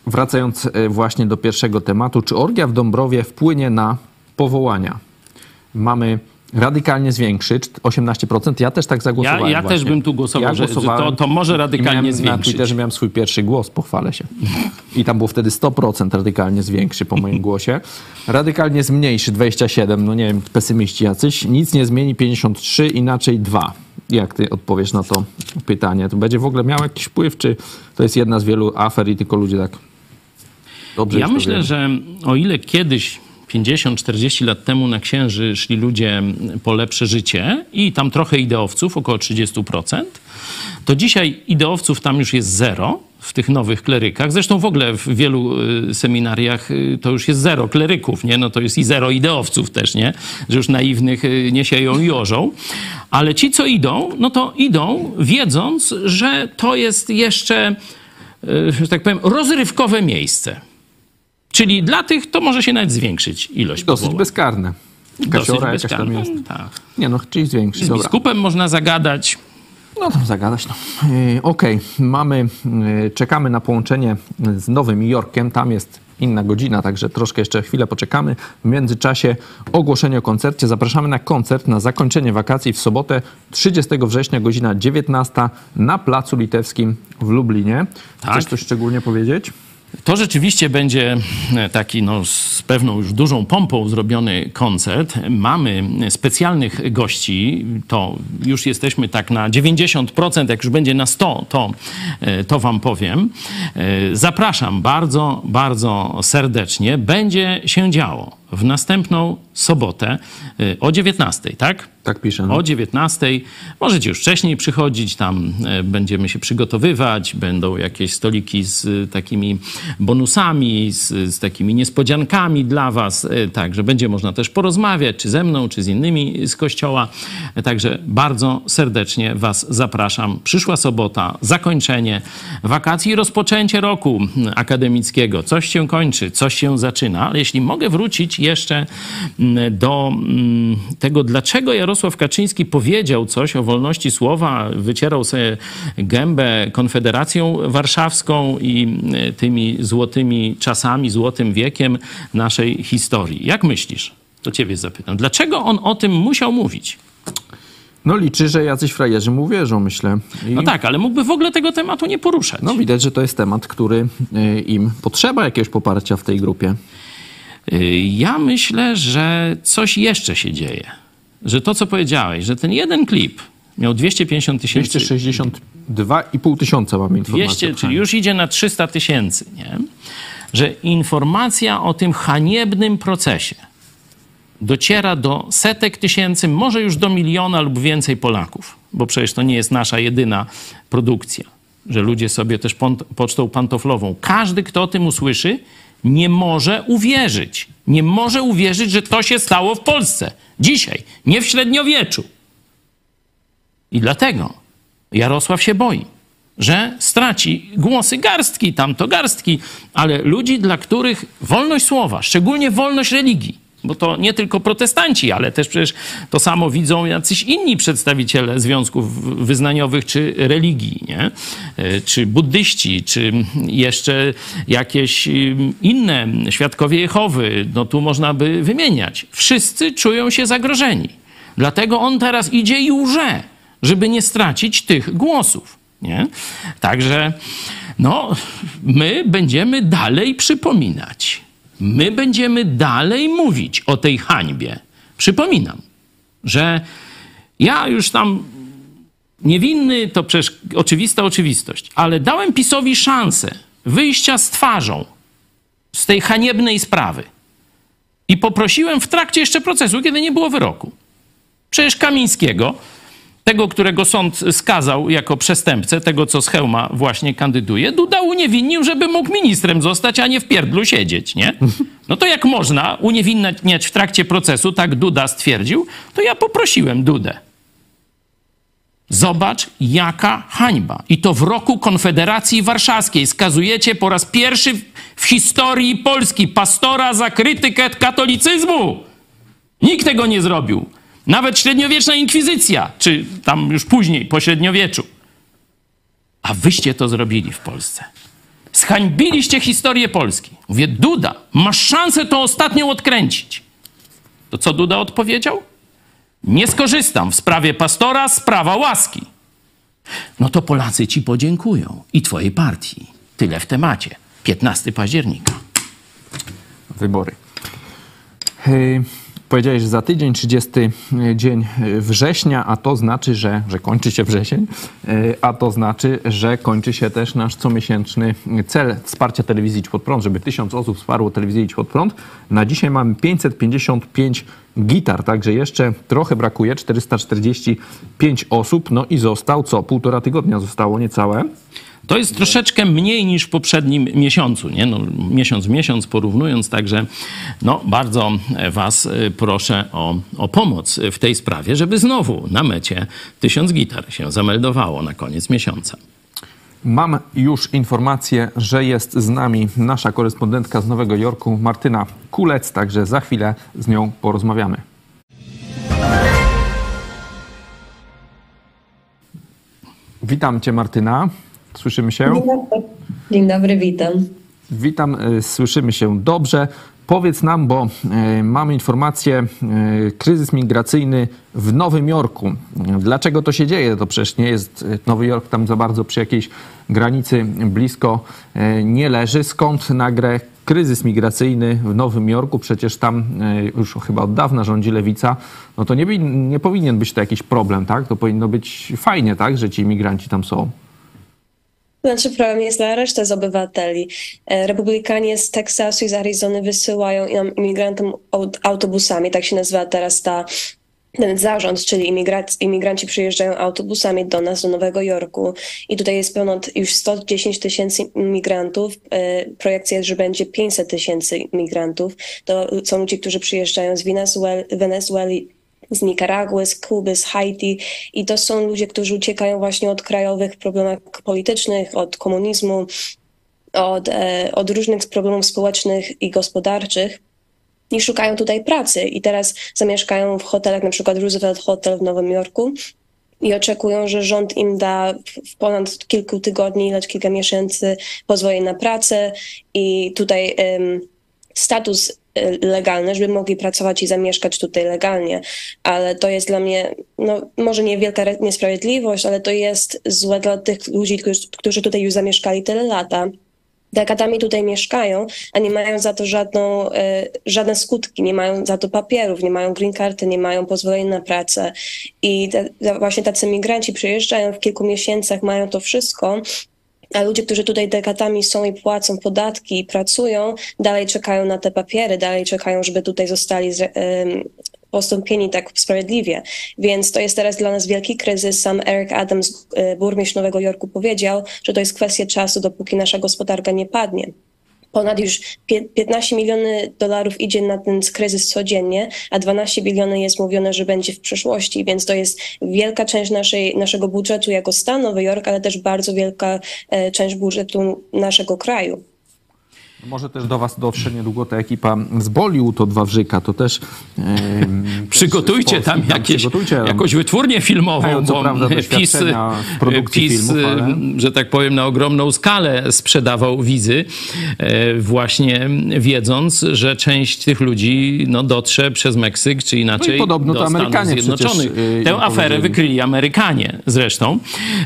Wracając e, właśnie do pierwszego tematu. Czy orgia w Dąbrowie wpłynie na powołania? Mamy radykalnie zwiększyć, 18%. Ja też tak zagłosowałem Ja- ja właśnie. też bym tu głosował, że- że głosowałem to- to może radykalnie miałem, Na zwiększyć. Twitterze miałem swój pierwszy głos, pochwalę się. I tam było wtedy 100% radykalnie zwiększy po moim głosie. Radykalnie zmniejszy 27, no nie wiem, pesymiści jacyś. Nic nie zmieni 53, inaczej 2. Jak ty odpowiesz na to pytanie? To będzie w ogóle miał jakiś wpływ, czy to jest jedna z wielu afer i tylko ludzie tak dobrze Ja myślę, że o ile kiedyś 50-40 lat temu na księży szli ludzie po lepsze życie i tam trochę ideowców, około 30%, to dzisiaj ideowców tam już jest zero w tych nowych klerykach. Zresztą w ogóle w wielu y, seminariach y, to już jest zero kleryków, nie? No to jest i zero ideowców też, nie? Że już naiwnych y, nie sieją i orzą. Ale ci, co idą, no to idą wiedząc, że to jest jeszcze, że tak powiem, rozrywkowe miejsce. Czyli dla tych to może się nawet zwiększyć ilość Dosyć powołań. bezkarne. Dosyć Kasiora jakaś tam jest. Tak. Nie no, czyli zwiększy. Z Dobra. biskupem można zagadać. No tam zagadać, no. Yy, Okej, mamy, yy, czekamy na połączenie z Nowym Jorkiem. Tam jest inna godzina, także troszkę jeszcze chwilę poczekamy. W międzyczasie ogłoszenie o koncercie. Zapraszamy na koncert na zakończenie wakacji w sobotę 30 września, godzina 19 na Placu Litewskim w Lublinie. Tak. Chcesz coś szczególnie powiedzieć? To rzeczywiście będzie e, taki no, z pewną już dużą pompą zrobiony koncert. Mamy specjalnych gości, to już jesteśmy tak na 90%, jak już będzie na 100, to, e, to wam powiem. E, Zapraszam bardzo, bardzo serdecznie. Będzie się działo w następną sobotę o 19, tak? Tak pisze. No. O 19. Możecie już wcześniej przychodzić, tam e, będziemy się przygotowywać, będą jakieś stoliki z e, takimi bonusami, z, z takimi niespodziankami dla Was. e, Także będzie można też porozmawiać, czy ze mną, czy z innymi z kościoła. Także bardzo serdecznie Was zapraszam. Przyszła sobota, zakończenie wakacji i rozpoczęcie roku akademickiego. Coś się kończy, coś się zaczyna, ale jeśli mogę wrócić jeszcze mm, do mm, tego, dlaczego Jarosław Kaczyński powiedział coś o wolności słowa, wycierał sobie gębę Konfederacją Warszawską i e, tymi złotymi czasami, złotym wiekiem naszej historii. Jak myślisz? To ciebie zapytam. Dlaczego on o tym musiał mówić? no liczy, że jacyś frajerzy mu wierzą, myślę. I... No tak, ale mógłby w ogóle tego tematu nie poruszać. No widać, że to jest temat, który y, im potrzeba jakiegoś poparcia w tej grupie. Ja myślę, że coś jeszcze się dzieje. Że to, co powiedziałeś, że ten jeden klip miał 250 tysięcy. 262,5 tysiąca mamy informację. 200, czyli już idzie na 300 tysięcy, nie? Że informacja o tym haniebnym procesie dociera do setek tysięcy, może już do miliona lub więcej Polaków, bo przecież to nie jest nasza jedyna produkcja, że ludzie sobie też pocztą pantoflową. Każdy, kto o tym usłyszy, nie może uwierzyć. Nie może uwierzyć, że to się stało w Polsce. Dzisiaj, nie w średniowieczu. I dlatego Jarosław się boi, że straci głosy garstki, tamto garstki, ale ludzi, dla których wolność słowa, szczególnie wolność religii, bo to nie tylko protestanci, ale też przecież to samo widzą jacyś inni przedstawiciele związków wyznaniowych czy religii, nie? E, czy buddyści, czy jeszcze jakieś ym, inne świadkowie Jehowy, no tu można by wymieniać. Wszyscy czują się zagrożeni. Dlatego on teraz idzie i łże, żeby nie stracić tych głosów. Nie? Także no, my będziemy dalej przypominać. My będziemy dalej mówić o tej hańbie. Przypominam, że ja już tam niewinny to przecież oczywista oczywistość, ale dałem PiSowi szansę wyjścia z twarzą z tej haniebnej sprawy. I poprosiłem w trakcie jeszcze procesu, kiedy nie było wyroku. Przecież Kamińskiego, tego, którego sąd skazał jako przestępcę, tego, co z Chełma właśnie kandyduje, Duda uniewinnił, żeby mógł ministrem zostać, a nie w pierdlu siedzieć, nie? [LAUGHS] No to jak można uniewinniać w trakcie procesu, tak Duda stwierdził, to ja poprosiłem Dudę. Zobacz, jaka hańba. I to w roku Konfederacji Warszawskiej skazujecie po raz pierwszy w- w historii Polski pastora za krytykę katolicyzmu. Nikt tego nie zrobił. Nawet średniowieczna inkwizycja, czy tam już później, po średniowieczu. A wyście to zrobili w Polsce. Zhańbiliście historię Polski. Mówię, Duda, masz szansę to ostatnią odkręcić. To co Duda odpowiedział? Nie skorzystam w sprawie pastora, sprawa łaski. No to Polacy ci podziękują i twojej partii. Tyle w temacie. 15 października. Wybory. Yy, Powiedziałeś, że za tydzień, 30 dzień września, a to znaczy, że, że kończy się wrzesień, yy, a to znaczy, że kończy się też nasz comiesięczny cel wsparcia telewizji Idź Pod Prąd, żeby tysiąc osób wsparło telewizję Idź Pod Prąd. Na dzisiaj mamy 555 gitar, także jeszcze trochę brakuje, 445 osób, no i został co? Półtora tygodnia zostało, niecałe. To jest troszeczkę mniej niż w poprzednim miesiącu, nie? No, miesiąc miesiąc porównując, także no, bardzo Was e, proszę o, o pomoc w tej sprawie, żeby znowu na mecie tysiąc gitar się zameldowało na koniec miesiąca. Mam już informację, że jest z nami nasza korespondentka z Nowego Jorku, Martyna Kulec, także za chwilę z nią porozmawiamy. Witam Cię, Martyna. Słyszymy się? Dzień dobry. Dzień dobry, witam. Witam, e, słyszymy się dobrze. Powiedz nam, bo e, mamy informację, e, kryzys migracyjny w Nowym Jorku. Dlaczego to się dzieje? To przecież nie jest Nowy Jork tam za bardzo przy jakiejś granicy blisko nie leży. Skąd nagle kryzys migracyjny w Nowym Jorku? Przecież tam już chyba od dawna rządzi lewica. No to nie, nie powinien być to jakiś problem, tak? To powinno być fajnie, tak, że ci imigranci tam są. Znaczy problem jest dla reszty z obywateli. E, Republikanie z Teksasu i z Arizony wysyłają imigrantom autobusami, tak się nazywa teraz ta ten zarząd, czyli imigranci przyjeżdżają autobusami do nas, do Nowego Jorku i tutaj jest ponad już 110 tysięcy imigrantów. E, projekcja jest, że będzie 500 tysięcy imigrantów. To są ludzie, którzy przyjeżdżają z Wenezueli, z Nikaragły, z Kuby, z Haiti. I to są ludzie, którzy uciekają właśnie od krajowych problemów politycznych, od komunizmu, od, e, od różnych problemów społecznych i gospodarczych. I szukają tutaj pracy. I teraz zamieszkają w hotelach, na przykład Roosevelt Hotel w Nowym Jorku. I oczekują, że rząd im da w ponad kilku tygodni, lecz kilka miesięcy pozwolenie na pracę. I tutaj um, status legalne, żeby mogli pracować i zamieszkać tutaj legalnie. Ale to jest dla mnie, no, może nie wielka niesprawiedliwość, ale to jest złe dla tych ludzi, którzy tutaj już zamieszkali tyle lata dekadami tutaj mieszkają, a nie mają za to żadną, y, żadne skutki, nie mają za to papierów, nie mają green karty, nie mają pozwolenia na pracę. I te, właśnie tacy migranci przyjeżdżają w kilku miesiącach, mają to wszystko, a ludzie, którzy tutaj dekatami są i płacą podatki i pracują, dalej czekają na te papiery, dalej czekają, żeby tutaj zostali postąpieni tak sprawiedliwie. Więc to jest teraz dla nas wielki kryzys. Sam Eric Adams, e, burmistrz Nowego Jorku, powiedział, że to jest kwestia czasu, dopóki nasza gospodarka nie padnie ponad już 15 miliony dolarów idzie na ten kryzys codziennie, a 12 biliony jest mówione, że będzie w przyszłości, więc to jest wielka część naszej, naszego budżetu jako stan Nowy Jork, ale też bardzo wielka e, część budżetu naszego kraju. Może też do Was dotrze niedługo ta ekipa z Bollywood od Wawrzyka, to też... Yy, [LAUGHS] przygotujcie też tam, jakieś, przygotujcie jakąś wytwórnię filmową, Mają, bo prawda, PiS, PiS filmów, ale... że tak powiem, na ogromną skalę sprzedawał wizy, e, właśnie wiedząc, że część tych ludzi no, dotrze przez Meksyk, czy inaczej no podobno do to Amerykanie Zjednoczonych. Przecież, Tę aferę wykryli Amerykanie zresztą.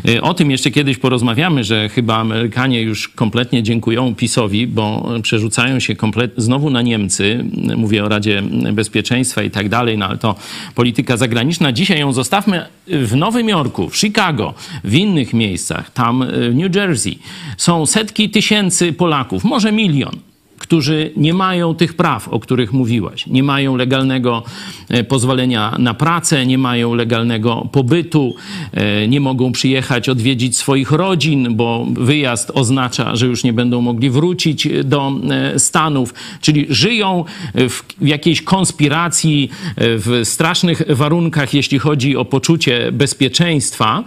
E, o tym jeszcze kiedyś porozmawiamy, że chyba Amerykanie już kompletnie dziękują PiSowi, bo przerzucają się znowu na Niemcy. Mówię o Radzie Bezpieczeństwa i tak dalej, no ale to polityka zagraniczna. Dzisiaj ją zostawmy w Nowym Jorku, w Chicago, w innych miejscach, tam w New Jersey. Są setki tysięcy Polaków, może milion którzy nie mają tych praw, o których mówiłaś. Nie mają legalnego e, pozwolenia na pracę, nie mają legalnego pobytu, e, nie mogą przyjechać odwiedzić swoich rodzin, bo wyjazd oznacza, że już nie będą mogli wrócić do e, Stanów. Czyli żyją w jakiejś konspiracji, w strasznych warunkach, jeśli chodzi o poczucie bezpieczeństwa.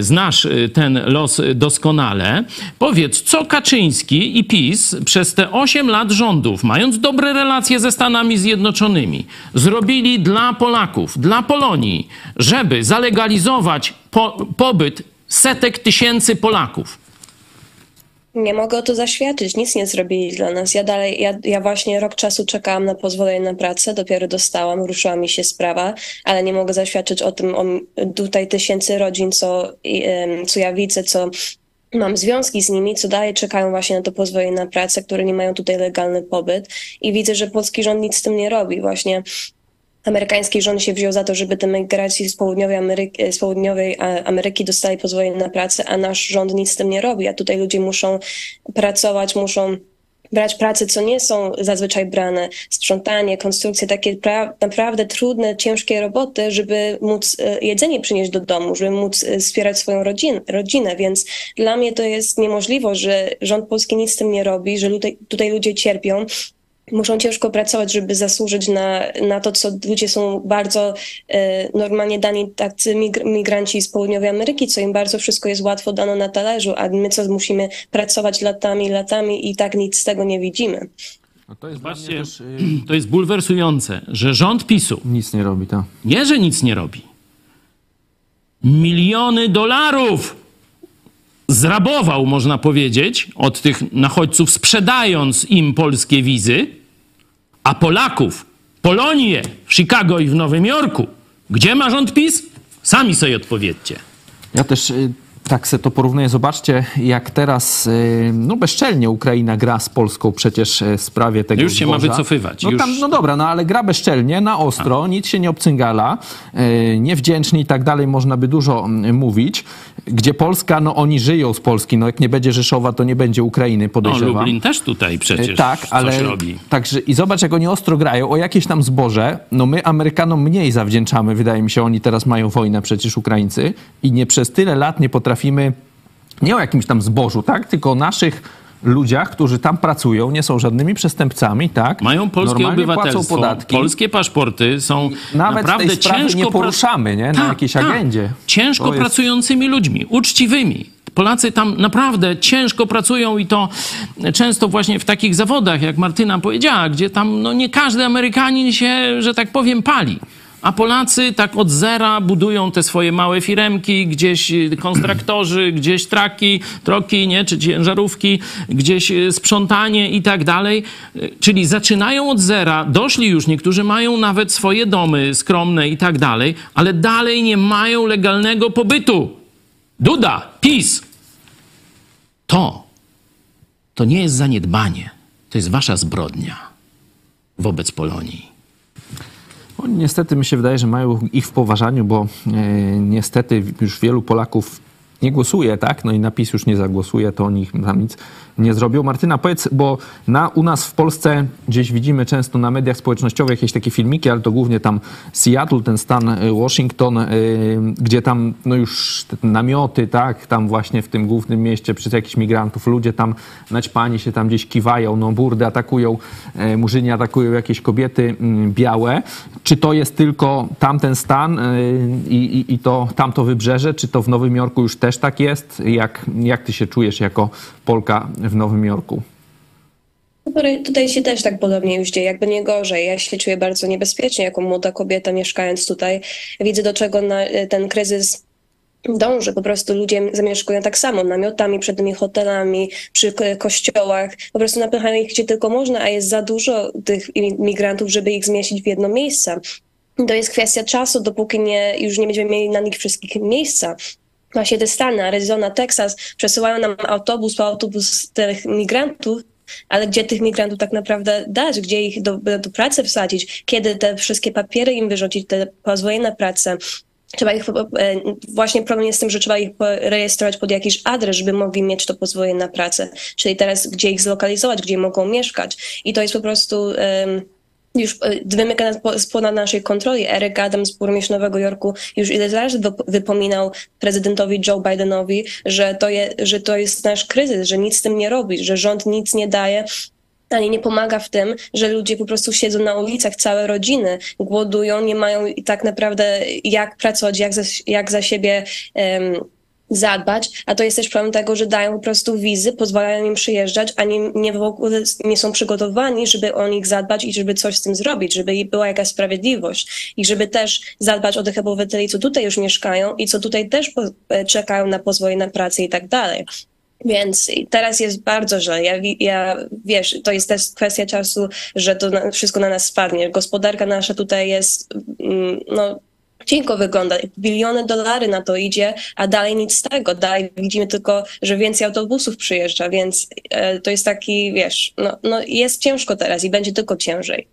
Znasz ten los doskonale. Powiedz, co Kaczyński i PiS przez te 8 8 lat rządów, mając dobre relacje ze Stanami Zjednoczonymi, zrobili dla Polaków, dla Polonii, żeby zalegalizować po, pobyt setek tysięcy Polaków. Nie mogę o to zaświadczyć, nic nie zrobili dla nas. Ja dalej, ja, ja właśnie rok czasu czekałam na pozwolenie na pracę, dopiero dostałam, ruszyła mi się sprawa, ale nie mogę zaświadczyć o tym, o tutaj tysięcy rodzin, co, co ja widzę, co mam związki z nimi, co dalej czekają właśnie na to pozwolenie na pracę, które nie mają tutaj legalny pobyt i widzę, że polski rząd nic z tym nie robi. Właśnie amerykański rząd się wziął za to, żeby te migracji z południowej Ameryki, z południowej Ameryki dostali pozwolenie na pracę, a nasz rząd nic z tym nie robi, a tutaj ludzie muszą pracować, muszą brać prace, co nie są zazwyczaj brane, sprzątanie, konstrukcje, takie naprawdę trudne, ciężkie roboty, żeby móc e, jedzenie przynieść do domu, żeby móc e, wspierać swoją rodzinę, rodzinę. Więc dla mnie to jest niemożliwe, że rząd polski nic z tym nie robi, że tutaj, tutaj ludzie cierpią muszą ciężko pracować, żeby zasłużyć na, na to, co ludzie są bardzo e, normalnie dani tacy migranci z południowej Ameryki, co im bardzo wszystko jest łatwo dano na talerzu, a my co musimy pracować latami, latami i tak nic z tego nie widzimy. No to jest Właśnie, też, y... [CLEARS THROAT] to jest bulwersujące, że rząd PiSu nic nie robi, tak. Nie, że nic nie robi. Miliony dolarów zrabował, można powiedzieć, od tych nachodźców, sprzedając im polskie wizy, a Polaków, Polonię w Chicago i w Nowym Jorku, gdzie ma rząd PiS? Sami sobie odpowiedzcie. Ja też y, tak se to porównuję. Zobaczcie, jak teraz y, no bezczelnie Ukraina gra z Polską przecież y, w sprawie tego Już się ma zboża. wycofywać, No, już- tam, no dobra, no ale gra bezczelnie, na ostro, nic się nie obcyngala, y, niewdzięczni i tak dalej, można by dużo mm, mówić. Gdzie Polska, no oni żyją z Polski, no jak nie będzie Rzeszowa, to nie będzie Ukrainy, No, podejrzewam. Lublin też tutaj przecież tak, ale robi. także i zobacz jak oni ostro grają o jakieś tam zboże. No my Amerykanom mniej zawdzięczamy, wydaje mi się, oni teraz mają wojnę przecież Ukraińcy i nie przez tyle lat nie potrafimy nie o jakimś tam zbożu, tak, tylko o naszych ludziach, którzy tam pracują, nie są żadnymi przestępcami, tak? Mają polskie Normalnie obywatelstwo, płacą podatki. polskie paszporty, są Nawet naprawdę ciężko nie poruszamy, nie? Na Tak, jakiejś tak. agendzie. Ciężko To jest- pracującymi ludźmi, uczciwymi. Polacy tam naprawdę ciężko pracują i to często właśnie w takich zawodach, jak Martyna powiedziała, gdzie tam no, nie każdy Amerykanin się, że tak powiem, pali. A Polacy tak od zera budują te swoje małe firemki, gdzieś y, konstruktorzy, [CLEARS THROAT] gdzieś traki, troki, nie, czy ciężarówki, gdzieś y, sprzątanie i tak dalej. Y, Czyli zaczynają od zera, doszli już, niektórzy mają nawet swoje domy skromne i tak dalej, ale dalej nie mają legalnego pobytu. Duda, PiS. To, to nie jest zaniedbanie, to jest wasza zbrodnia wobec Polonii. Oni niestety mi się wydaje, że mają ich w poważaniu, bo e, niestety już wielu Polaków nie głosuje, tak? No i napis już nie zagłosuje, to oni tam nic nie zrobią. Martyna, powiedz, bo na, u nas w Polsce gdzieś widzimy często na mediach społecznościowych jakieś takie filmiki, ale to głównie tam Seattle, ten stan e, Washington, e, gdzie tam no już namioty, tak? Tam właśnie w tym głównym mieście przez jakichś migrantów ludzie tam naćpani się tam gdzieś kiwają, no burdy atakują, e, murzyni atakują jakieś kobiety mm, białe. Czy to jest tylko tamten stan i, i, i to tamto wybrzeże, czy to w Nowym Jorku już też tak jest? Jak, jak ty się czujesz jako Polka w Nowym Jorku? Tutaj, się też tak podobnie już dzieje, jakby nie gorzej. Ja się czuję bardzo niebezpiecznie jako młoda kobieta mieszkając tutaj. Widzę do czego na, ten kryzys dąży. Po prostu ludzie zamieszkują tak samo, namiotami, przed tymi hotelami, przy ko- kościołach. Po prostu napychają ich gdzie tylko można, a jest za dużo tych imigrantów, żeby ich zmieścić w jedno miejsce. To jest kwestia czasu, dopóki nie, już nie będziemy mieli na nich wszystkich miejsca. Właśnie te Stany, Arizona, Teksas przesyłają nam autobus po autobus tych migrantów, ale gdzie tych migrantów tak naprawdę dać, gdzie ich do, do pracy wsadzić, kiedy te wszystkie papiery im wyrzucić, te pozwolenia na pracę. Trzeba ich, e, właśnie problem jest z tym, że trzeba ich rejestrować pod jakiś adres, żeby mogli mieć to pozwolenie na pracę. Czyli teraz, gdzie ich zlokalizować, gdzie mogą mieszkać. I to jest po prostu em, już wymyka nas po- spod naszej kontroli. Eric Adams, burmistrz Nowego Jorku, już ile razy wyp- wypominał prezydentowi Joe Bidenowi, że to, je, że to jest nasz kryzys, że nic z tym nie robi, że rząd nic nie daje, ani nie pomaga w tym, że ludzie po prostu siedzą na ulicach, całe rodziny głodują, nie mają tak naprawdę jak pracować, jak za, jak za siebie em, zadbać, a to jest też problem tego, że dają po prostu wizy, pozwalają im przyjeżdżać, a nie, nie w ogóle nie są przygotowani, żeby o nich zadbać i żeby coś z tym zrobić, żeby była jakaś sprawiedliwość i żeby też zadbać o tych obywateli, co tutaj już mieszkają i co tutaj też e, czekają na pozwolenie na pracę i tak dalej. Więc teraz jest bardzo źle. Ja, ja wiesz, to jest też kwestia czasu, że to na, wszystko na nas spadnie. Gospodarka nasza tutaj jest, mm, no, cienko wygląda. Biliony dolary na to idzie, a dalej nic z tego. Dalej widzimy tylko, że więcej autobusów przyjeżdża, więc e, to jest taki, wiesz, no, no jest ciężko teraz i będzie tylko ciężej.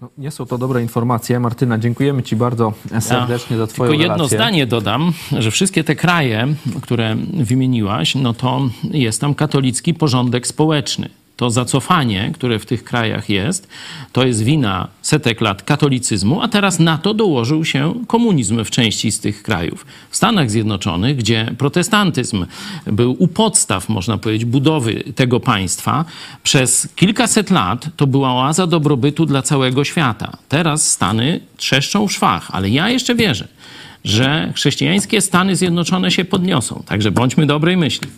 No, nie są to dobre informacje. Martyna, dziękujemy ci bardzo serdecznie za twoją Tylko jedno relację. zdanie dodam, że wszystkie te kraje, które wymieniłaś, no to jest tam katolicki porządek społeczny. To zacofanie, które w tych krajach jest, to jest wina setek lat katolicyzmu, a teraz na to dołożył się komunizm w części z tych krajów. W Stanach Zjednoczonych, gdzie protestantyzm był u podstaw, można powiedzieć, budowy tego państwa, przez kilkaset lat to była oaza dobrobytu dla całego świata. Teraz Stany trzeszczą w szwach, ale ja jeszcze wierzę, że chrześcijańskie Stany Zjednoczone się podniosą. Także bądźmy dobrej myśli.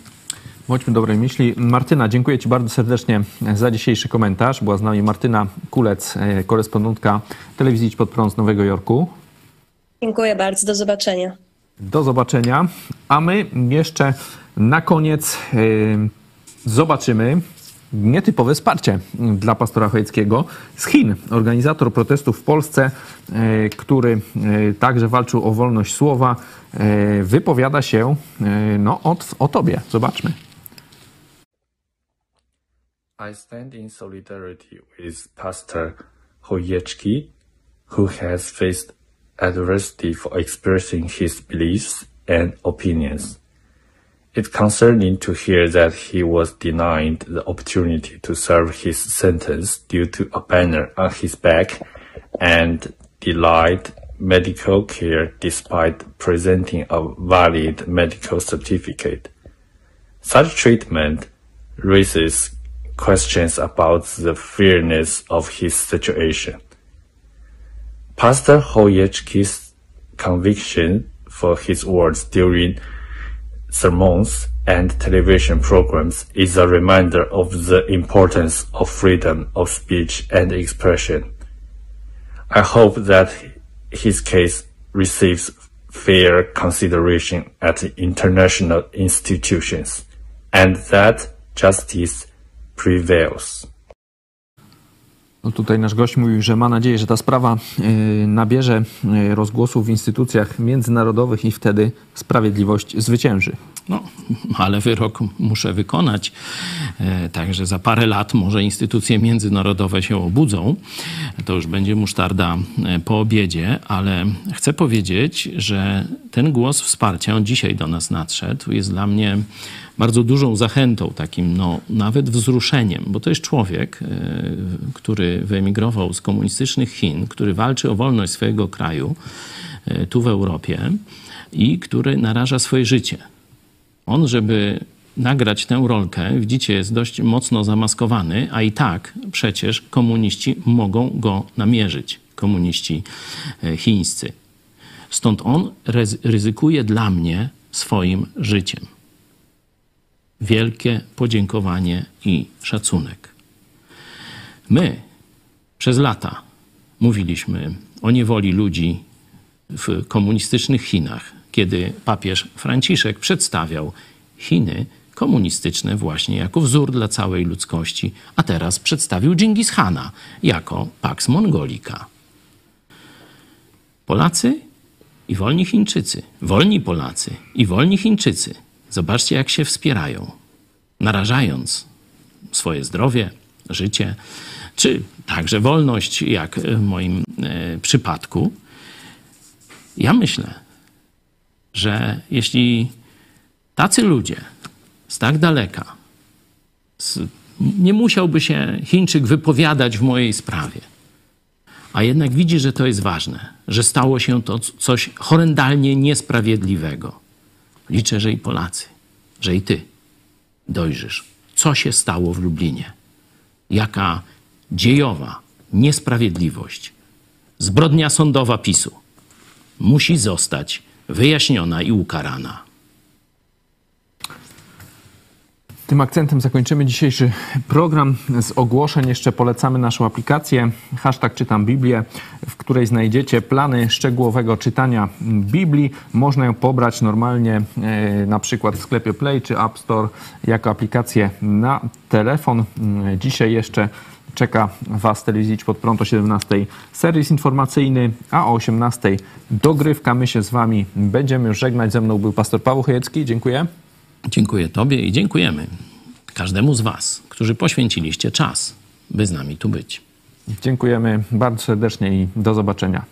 Bądźmy dobrej myśli. Martyna, dziękuję Ci bardzo serdecznie za dzisiejszy komentarz. Była z nami Martyna Kulec, e, korespondentka telewizji Pod Prąd z Nowego Jorku. Dziękuję bardzo, do zobaczenia. Do zobaczenia. A my jeszcze Na koniec yy, zobaczymy nietypowe wsparcie dla pastora Chojeckiego z Chin. Organizator protestów w Polsce, yy, który także walczył o wolność słowa, wypowiada się no, o, o tobie. Zobaczmy. I stand in solidarity with Pastor Hoyechki, who has faced adversity for expressing his beliefs and opinions. It's concerning to hear that he was denied the opportunity to serve his sentence due to a banner on his back and denied medical care despite presenting a valid medical certificate. Such treatment raises questions about the fairness of his situation. Pastor Hoyechki's conviction for his words during sermons and television programs is a reminder of the importance of freedom of speech and expression. I hope that his case receives fair consideration at international institutions and that justice prevails. No tutaj nasz gość mówił, że ma nadzieję, że ta sprawa y, nabierze y, rozgłosu w instytucjach międzynarodowych i wtedy sprawiedliwość zwycięży. No, ale wyrok muszę wykonać. E, także za parę lat może instytucje międzynarodowe się obudzą. To już będzie musztarda e, po obiedzie, ale chcę powiedzieć, że ten głos wsparcia, on dzisiaj do nas nadszedł, jest dla mnie bardzo dużą zachętą, takim no, nawet wzruszeniem, bo to jest człowiek, e, który wyemigrował z komunistycznych Chin, który walczy o wolność swojego kraju tu w Europie i który naraża swoje życie on, żeby nagrać tę rolkę, widzicie, jest dość mocno zamaskowany, a i tak przecież komuniści mogą go namierzyć, komuniści e, chińscy. Stąd on ryzykuje dla mnie swoim życiem. Wielkie podziękowanie i szacunek. My przez lata mówiliśmy o niewoli ludzi w komunistycznych Chinach, kiedy papież Franciszek przedstawiał Chiny komunistyczne właśnie jako wzór dla całej ludzkości, a teraz przedstawił Dżingis Hana jako Pax Mongolica. Polacy i wolni Chińczycy, wolni Polacy i wolni Chińczycy, zobaczcie jak się wspierają, narażając swoje zdrowie, życie, czy także wolność, jak w moim e, przypadku. Ja myślę, że jeśli tacy ludzie z tak daleka, z, nie musiałby się Chińczyk wypowiadać w mojej sprawie, a jednak widzi, że to jest ważne, że stało się to coś horrendalnie niesprawiedliwego. Liczę, że i Polacy, że i ty dojrzysz, co się stało w Lublinie, jaka dziejowa niesprawiedliwość, zbrodnia sądowa PiSu musi zostać wyjaśniona i ukarana. Tym akcentem zakończymy dzisiejszy program. Z ogłoszeń jeszcze polecamy naszą aplikację hashtag czytam Biblię, w której znajdziecie plany szczegółowego czytania Biblii. Można ją pobrać normalnie e, na przykład w sklepie Play czy App Store jako aplikację na telefon. Dzisiaj jeszcze Czeka Was telewizji pod prąd o 17 serwis informacyjny, a o 18 dogrywka. My się z Wami będziemy żegnać. Ze mną był pastor Paweł Chojecki. Dziękuję. Dziękuję Tobie i dziękujemy każdemu z Was, którzy poświęciliście czas, by z nami tu być. Dziękujemy bardzo serdecznie i do zobaczenia.